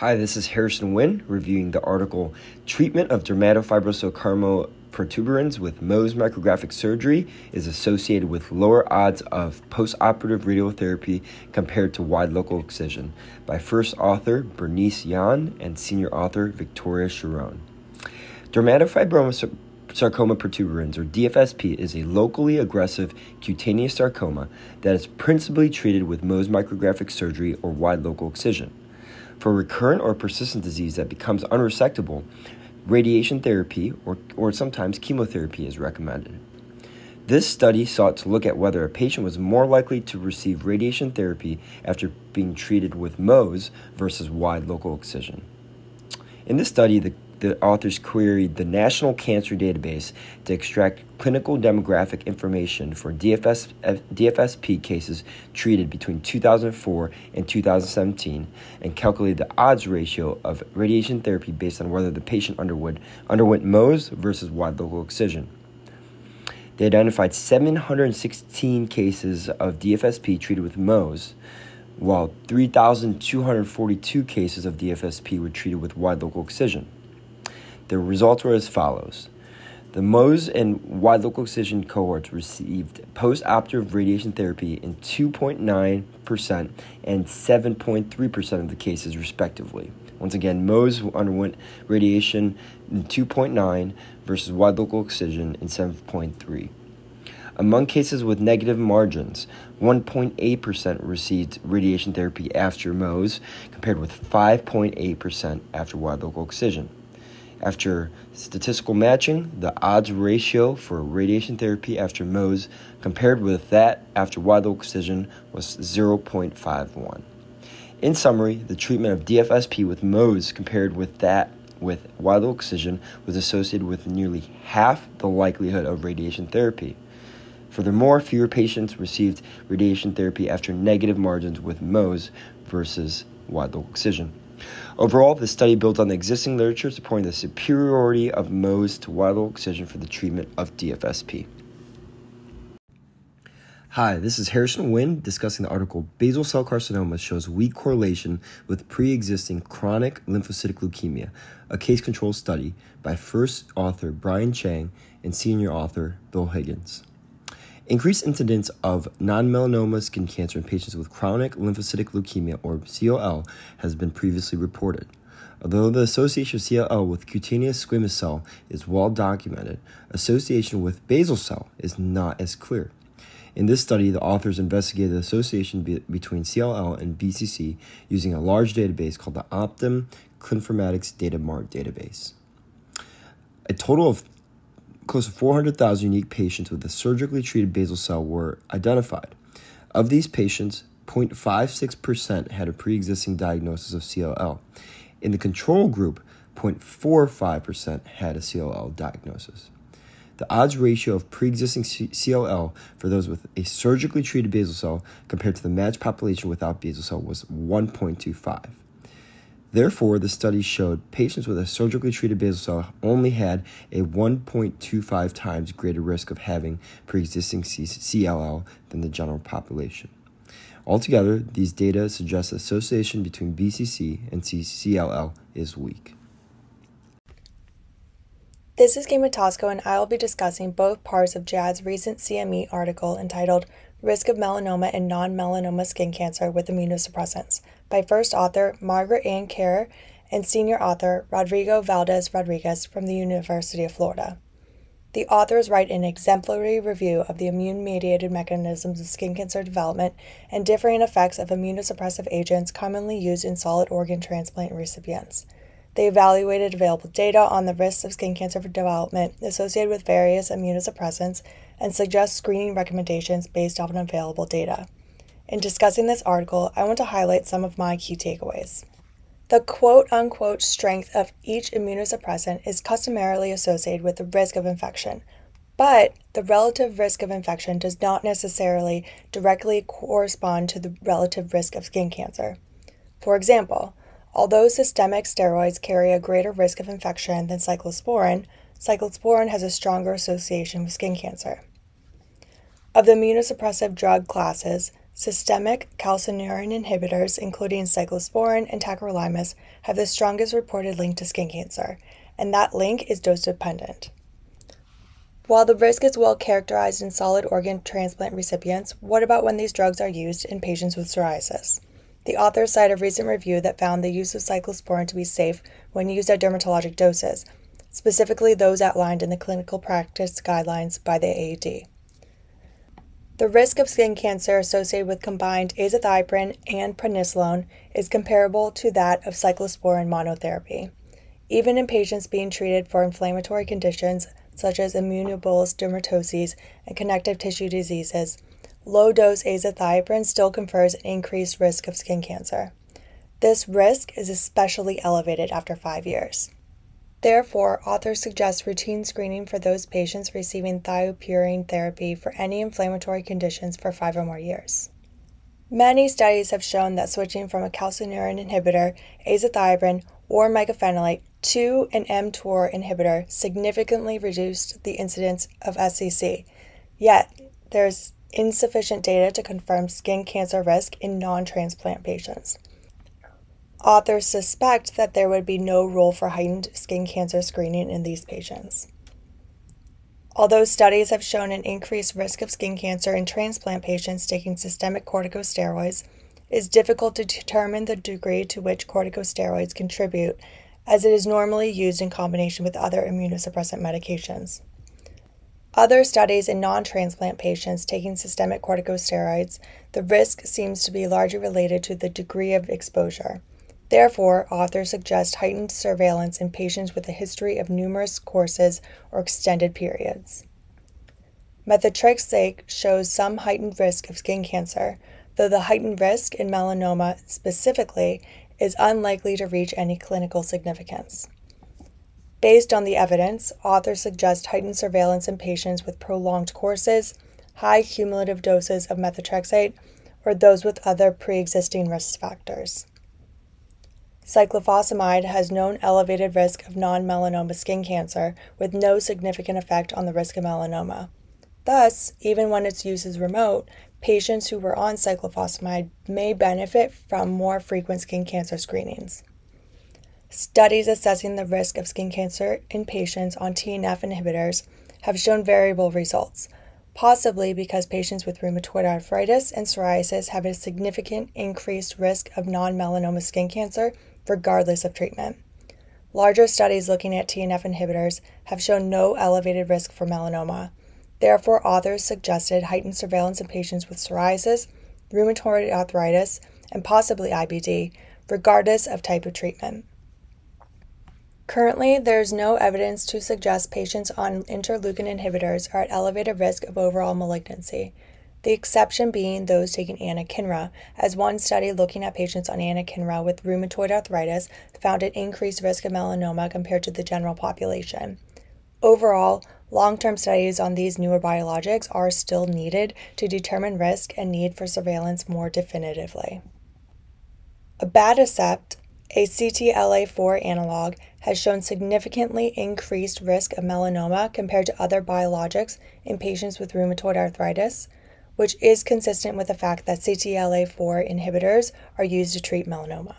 Hi, this is Harrison Nguyen reviewing the article Treatment of Dermatofibrosarcoma protuberans with Mohs micrographic surgery is associated with lower odds of postoperative radiotherapy compared to wide local excision by first author Bernice Yan and senior author Victoria Sharon. Dermatofibrosarcoma protuberans, or DFSP, is a locally aggressive cutaneous sarcoma that is principally treated with Mohs micrographic surgery or wide local excision. For recurrent or persistent disease that becomes unresectable, radiation therapy or, or sometimes chemotherapy is recommended. This study sought to look at whether a patient was more likely to receive radiation therapy after being treated with Mohs versus wide local excision. In this study, the the authors queried the National Cancer Database to extract clinical demographic information for DFS, DFSP cases treated between 2004 and 2017 and calculated the odds ratio of radiation therapy based on whether the patient underwent, underwent Mohs versus wide local excision. They identified 716 cases of DFSP treated with Mohs, while 3,242 cases of DFSP were treated with wide local excision. The results were as follows. The Mohs and wide local excision cohorts received post-operative radiation therapy in 2.9% and 7.3% of the cases, respectively. Once again, Mohs underwent radiation in 2.9 versus wide local excision in 7.3. Among cases with negative margins, 1.8% received radiation therapy after Mohs, compared with 5.8% after wide local excision. After statistical matching, the odds ratio for radiation therapy after Mohs compared with that after local excision was 0.51. In summary, the treatment of DFSP with Mohs compared with that with local excision was associated with nearly half the likelihood of radiation therapy. Furthermore, fewer patients received radiation therapy after negative margins with Mohs versus wide local excision. Overall, the study builds on the existing literature supporting the superiority of Mohs to wide excision for the treatment of DFSP. Hi, this is Harrison Nguyen discussing the article Basal Cell Carcinoma Shows Weak Correlation with Pre Existing Chronic Lymphocytic Leukemia, a case control study by first author Brian Chang and senior author Bill Higgins. Increased incidence of non melanoma skin cancer in patients with chronic lymphocytic leukemia, or CLL, has been previously reported. Although the association of CLL with cutaneous squamous cell is well documented, association with basal cell is not as clear. In this study, the authors investigated the association be- between CLL and BCC using a large database called the Optum Clinformatics Data Mart database. A total of close to 400,000 unique patients with a surgically treated basal cell were identified. Of these patients, 0.56% had a pre existing diagnosis of CLL. In the control group, 0.45% had a CLL diagnosis. The odds ratio of pre existing CLL for those with a surgically treated basal cell compared to the matched population without basal cell was 1.25. Therefore, the study showed patients with a surgically treated basal cell only had a 1.25 times greater risk of having pre existing CLL than the general population. Altogether, these data suggest the association between BCC and CLL is weak. This is Cate Motosko, and I will be discussing both parts of JAAD's recent CME article entitled Risk of Melanoma and Non Melanoma Skin Cancer with Immunosuppressants by first author Margaret Ann Kerr and senior author Rodrigo Valdez Rodriguez from the University of Florida. The authors write an exemplary review of the immune mediated mechanisms of skin cancer development and differing effects of immunosuppressive agents commonly used in solid organ transplant recipients. They evaluated available data on the risks of skin cancer development associated with various immunosuppressants and suggest screening recommendations based on available data. In discussing this article, I want to highlight some of my key takeaways. The quote unquote strength of each immunosuppressant is customarily associated with the risk of infection, but the relative risk of infection does not necessarily directly correspond to the relative risk of skin cancer. For example, Although systemic steroids carry a greater risk of infection than cyclosporin, cyclosporin has a stronger association with skin cancer. Of the immunosuppressive drug classes, systemic calcineurin inhibitors, including cyclosporin and tacrolimus, have the strongest reported link to skin cancer, and that link is dose dependent. While the risk is well characterized in solid organ transplant recipients, what about when these drugs are used in patients with psoriasis? The authors cite a recent review that found the use of cyclosporin to be safe when used at dermatologic doses, specifically those outlined in the clinical practice guidelines by the AAD. The risk of skin cancer associated with combined azathioprine and prednisolone is comparable to that of cyclosporin monotherapy. Even in patients being treated for inflammatory conditions such as immunobullous dermatoses and connective tissue diseases, low dose azathioprine still confers an increased risk of skin cancer. This risk is especially elevated after five years. Therefore, authors suggest routine screening for those patients receiving thiopurine therapy for any inflammatory conditions for five or more years. Many studies have shown that switching from a calcineurin inhibitor, azathioprine, or mycophenolate to an mTOR inhibitor significantly reduced the incidence of SCC. Yet, there's insufficient data to confirm skin cancer risk in non transplant patients. Authors suspect that there would be no role for heightened skin cancer screening in these patients. Although studies have shown an increased risk of skin cancer in transplant patients taking systemic corticosteroids, it is difficult to determine the degree to which corticosteroids contribute, as it is normally used in combination with other immunosuppressant medications. Other studies in non transplant patients taking systemic corticosteroids, the risk seems to be largely related to the degree of exposure. Therefore, authors suggest heightened surveillance in patients with a history of numerous courses or extended periods. Methotrexate shows some heightened risk of skin cancer, though the heightened risk in melanoma specifically is unlikely to reach any clinical significance. Based on the evidence, authors suggest heightened surveillance in patients with prolonged courses, high cumulative doses of methotrexate, or those with other pre existing risk factors. Cyclophosphamide has known elevated risk of non melanoma skin cancer with no significant effect on the risk of melanoma. Thus, even when its use is remote, patients who were on cyclophosphamide may benefit from more frequent skin cancer screenings. Studies assessing the risk of skin cancer in patients on TNF inhibitors have shown variable results, possibly because patients with rheumatoid arthritis and psoriasis have a significant increased risk of non melanoma skin cancer regardless of treatment. Larger studies looking at TNF inhibitors have shown no elevated risk for melanoma. Therefore, authors suggested heightened surveillance in patients with psoriasis, rheumatoid arthritis, and possibly IBD, regardless of type of treatment. Currently, there is no evidence to suggest patients on interleukin inhibitors are at elevated risk of overall malignancy, the exception being those taking anakinra, as one study looking at patients on anakinra with rheumatoid arthritis found an increased risk of melanoma compared to the general population. Overall, long term studies on these newer biologics are still needed to determine risk and need for surveillance more definitively. Abatacept, a CTLA4 analog, has shown significantly increased risk of melanoma compared to other biologics in patients with rheumatoid arthritis, which is consistent with the fact that CTLA4 inhibitors are used to treat melanoma.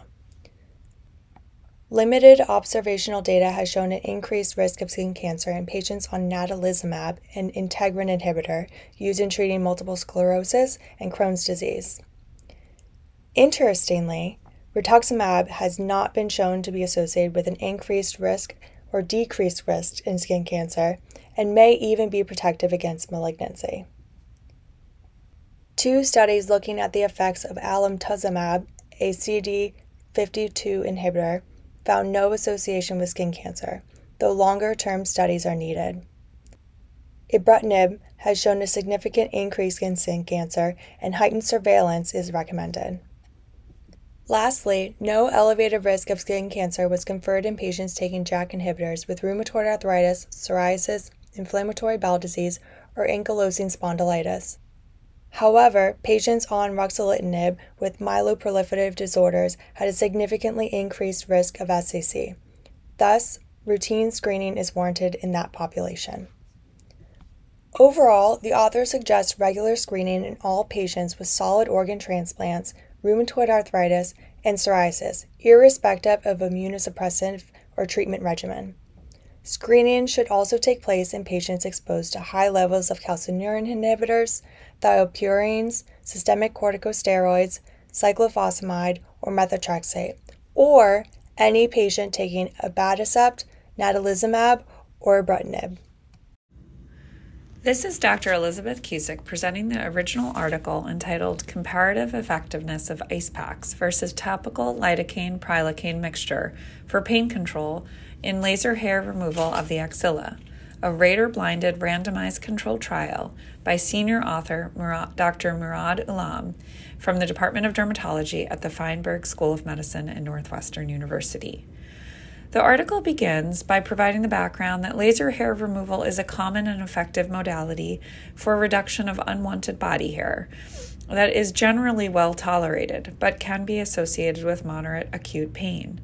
Limited observational data has shown an increased risk of skin cancer in patients on natalizumab, an integrin inhibitor used in treating multiple sclerosis and Crohn's disease. Interestingly, Rituximab has not been shown to be associated with an increased risk or decreased risk in skin cancer and may even be protective against malignancy. Two studies looking at the effects of alemtuzumab, a CD52 inhibitor, found no association with skin cancer, though longer term studies are needed. Ibrutinib has shown a significant increase in skin cancer, and heightened surveillance is recommended. Lastly, no elevated risk of skin cancer was conferred in patients taking JAK inhibitors with rheumatoid arthritis, psoriasis, inflammatory bowel disease, or ankylosing spondylitis. However, patients on ruxolitinib with myeloproliferative disorders had a significantly increased risk of SCC. Thus, routine screening is warranted in that population. Overall, the author suggests regular screening in all patients with solid organ transplants rheumatoid arthritis, and psoriasis, irrespective of immunosuppressive or treatment regimen. Screening should also take place in patients exposed to high levels of calcineurin inhibitors, thiopurines, systemic corticosteroids, cyclophosphamide, or methotrexate, or any patient taking abatacept, natalizumab, or ibrutinib. This is Dr. Elizabeth Cusick presenting the original article entitled Comparative Effectiveness of Ice Packs versus Topical Lidocaine Prilocaine Mixture for Pain Control in Laser Hair Removal of the Axilla, a rater blinded randomized controlled trial by senior author Dr. Murad Alam from the Department of Dermatology at the Feinberg School of Medicine at Northwestern University. The article begins by providing the background that laser hair removal is a common and effective modality for reduction of unwanted body hair that is generally well tolerated but can be associated with moderate acute pain.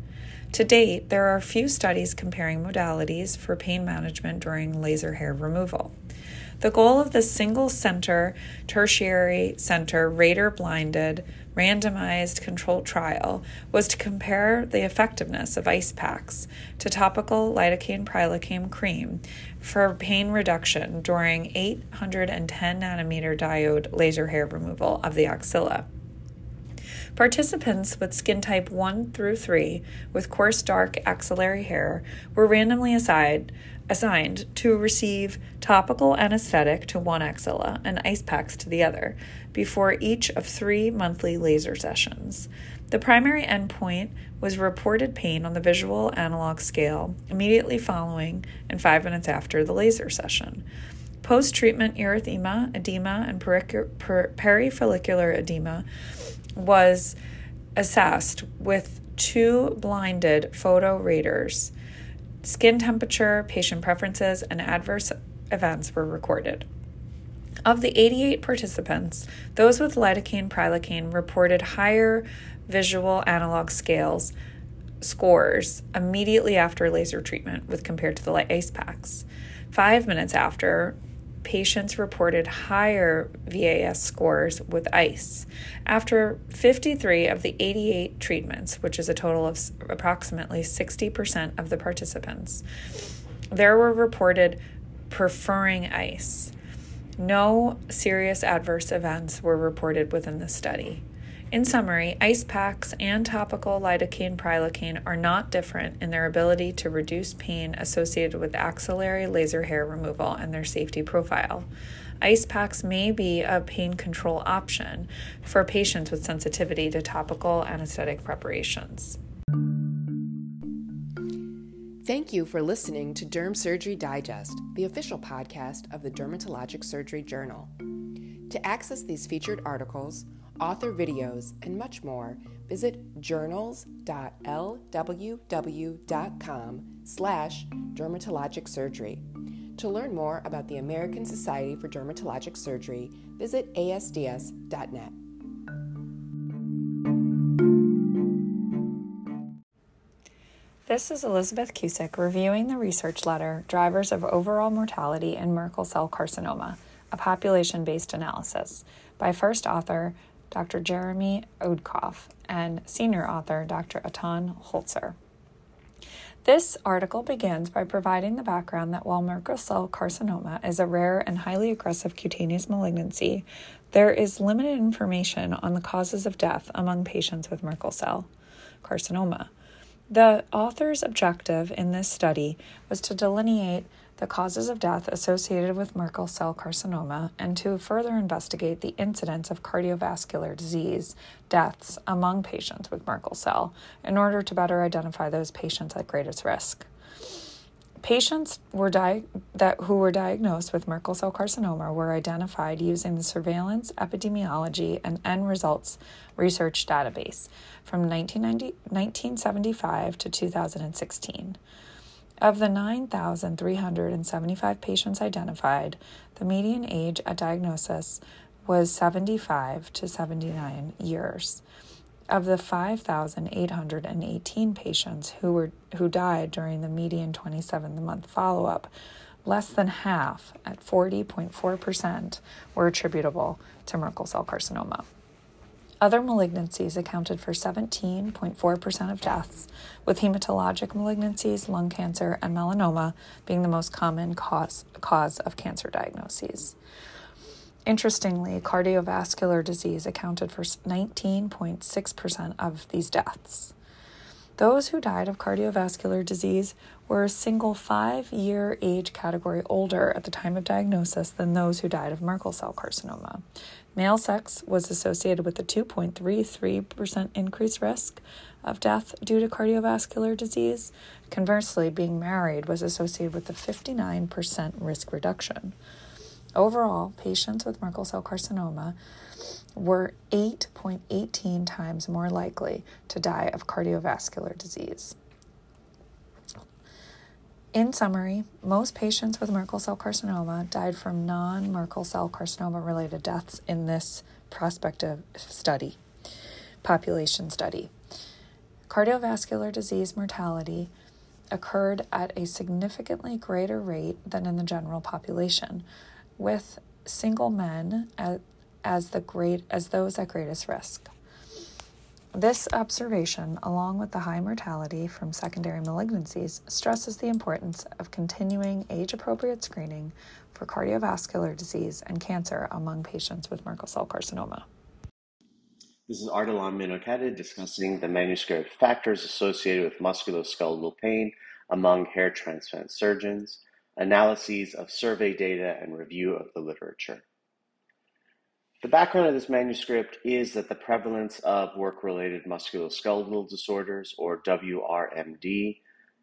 To date, there are few studies comparing modalities for pain management during laser hair removal. The goal of the single center, tertiary center, rater blinded, randomized controlled trial was to compare the effectiveness of ice packs to topical lidocaine prilocaine cream for pain reduction during 810 nanometer diode laser hair removal of the axilla. Participants with skin type 1 through 3 with coarse dark axillary hair were randomly assigned assigned to receive topical anesthetic to one axilla and ice packs to the other before each of three monthly laser sessions. The primary endpoint was reported pain on the visual analog scale immediately following and five minutes after the laser session. Post treatment erythema, edema, and perifollicular edema was assessed with two blinded photo readers. Skin temperature, patient preferences, and adverse events were recorded. Of the 88 participants, those with lidocaine prilocaine reported higher visual analog scales scores immediately after laser treatment with compared to the light ice packs. Five minutes after, patients reported higher VAS scores with ICE. After 53 of the 88 treatments, which is a total of approximately 60% of the participants, there were reported preferring ICE. No serious adverse events were reported within the study. In summary, ice packs and topical lidocaine prilocaine are not different in their ability to reduce pain associated with axillary laser hair removal and their safety profile. Ice packs may be a pain control option for patients with sensitivity to topical anesthetic preparations. Thank you for listening to Derm Surgery Digest, the official podcast of the Dermatologic Surgery Journal. To access these featured articles, author videos, and much more, visit journals.lww.com slash dermatologic surgery. To learn more about the American Society for Dermatologic Surgery, visit asds.net. This is Elizabeth Cusick reviewing the research letter Drivers of Overall Mortality in Merkel Cell Carcinoma, a population based analysis, by first author Dr. Jeremy Odkoff, and senior author Dr. Atan Holzer. This article begins by providing the background that while Merkel cell carcinoma is a rare and highly aggressive cutaneous malignancy, there is limited information on the causes of death among patients with Merkel cell carcinoma. The author's objective in this study was to delineate the causes of death associated with Merkel cell carcinoma, and to further investigate the incidence of cardiovascular disease deaths among patients with Merkel cell in order to better identify those patients at greatest risk. Patients were di- that who were diagnosed with Merkel cell carcinoma were identified using the surveillance, epidemiology, and end results research database from 1975 to 2016. Of the 9,375 patients identified, the median age at diagnosis was 75 to 79 years. Of the 5,818 patients who were who died during the median 27 month follow-up, less than half, at 40.4%, were attributable to Merkel cell carcinoma. Other malignancies accounted for 17.4% of deaths, with hematologic malignancies, lung cancer, and melanoma being the most common cause, cause of cancer diagnoses. Interestingly, cardiovascular disease accounted for 19.6% of these deaths. Those who died of cardiovascular disease were a single five year age category older at the time of diagnosis than those who died of Merkel cell carcinoma. Male sex was associated with a 2.33% increased risk of death due to cardiovascular disease. Conversely, being married was associated with a 59% risk reduction. Overall, patients with Merkel cell carcinoma were 8.18 times more likely to die of cardiovascular disease. In summary, most patients with Merkel cell carcinoma died from non Merkel cell carcinoma related deaths in this prospective study, population study. Cardiovascular disease mortality occurred at a significantly greater rate than in the general population, with single men as the great as those at greatest risk. This observation, along with the high mortality from secondary malignancies, stresses the importance of continuing age appropriate screening for cardiovascular disease and cancer among patients with Merkel cell carcinoma. This is Ardalan Minokadeh discussing the manuscript Factors Associated with Musculoskeletal Pain Among Hair Transplant Surgeons, Analyses of Survey Data and Review of the Literature. The background of this manuscript is that the prevalence of work-related musculoskeletal disorders, or WRMD,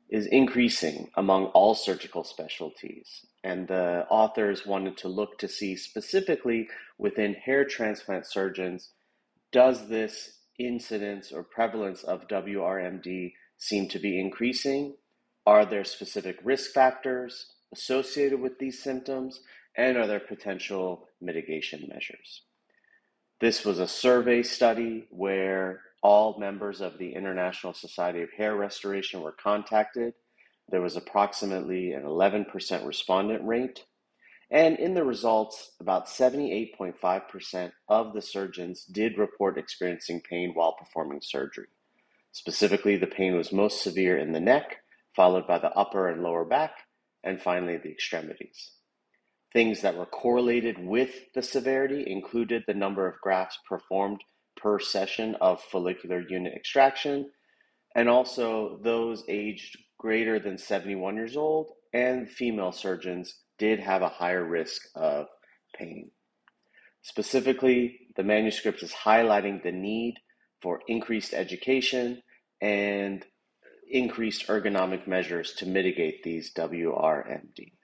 is increasing among all surgical specialties. And the authors wanted to look to see specifically within hair transplant surgeons, does this incidence or prevalence of WRMD seem to be increasing? Are there specific risk factors associated with these symptoms? And other potential mitigation measures? This was a survey study where all members of the International Society of Hair Restoration were contacted. There was approximately an 11% respondent rate, And in the results, about 78.5% of the surgeons did report experiencing pain while performing surgery. Specifically, the pain was most severe in the neck, followed by the upper and lower back, and finally the extremities. Things that were correlated with the severity included the number of grafts performed per session of follicular unit extraction, and also those aged greater than 71 years old and female surgeons did have a higher risk of pain. Specifically, the manuscript is highlighting the need for increased education and increased ergonomic measures to mitigate these WRMDs.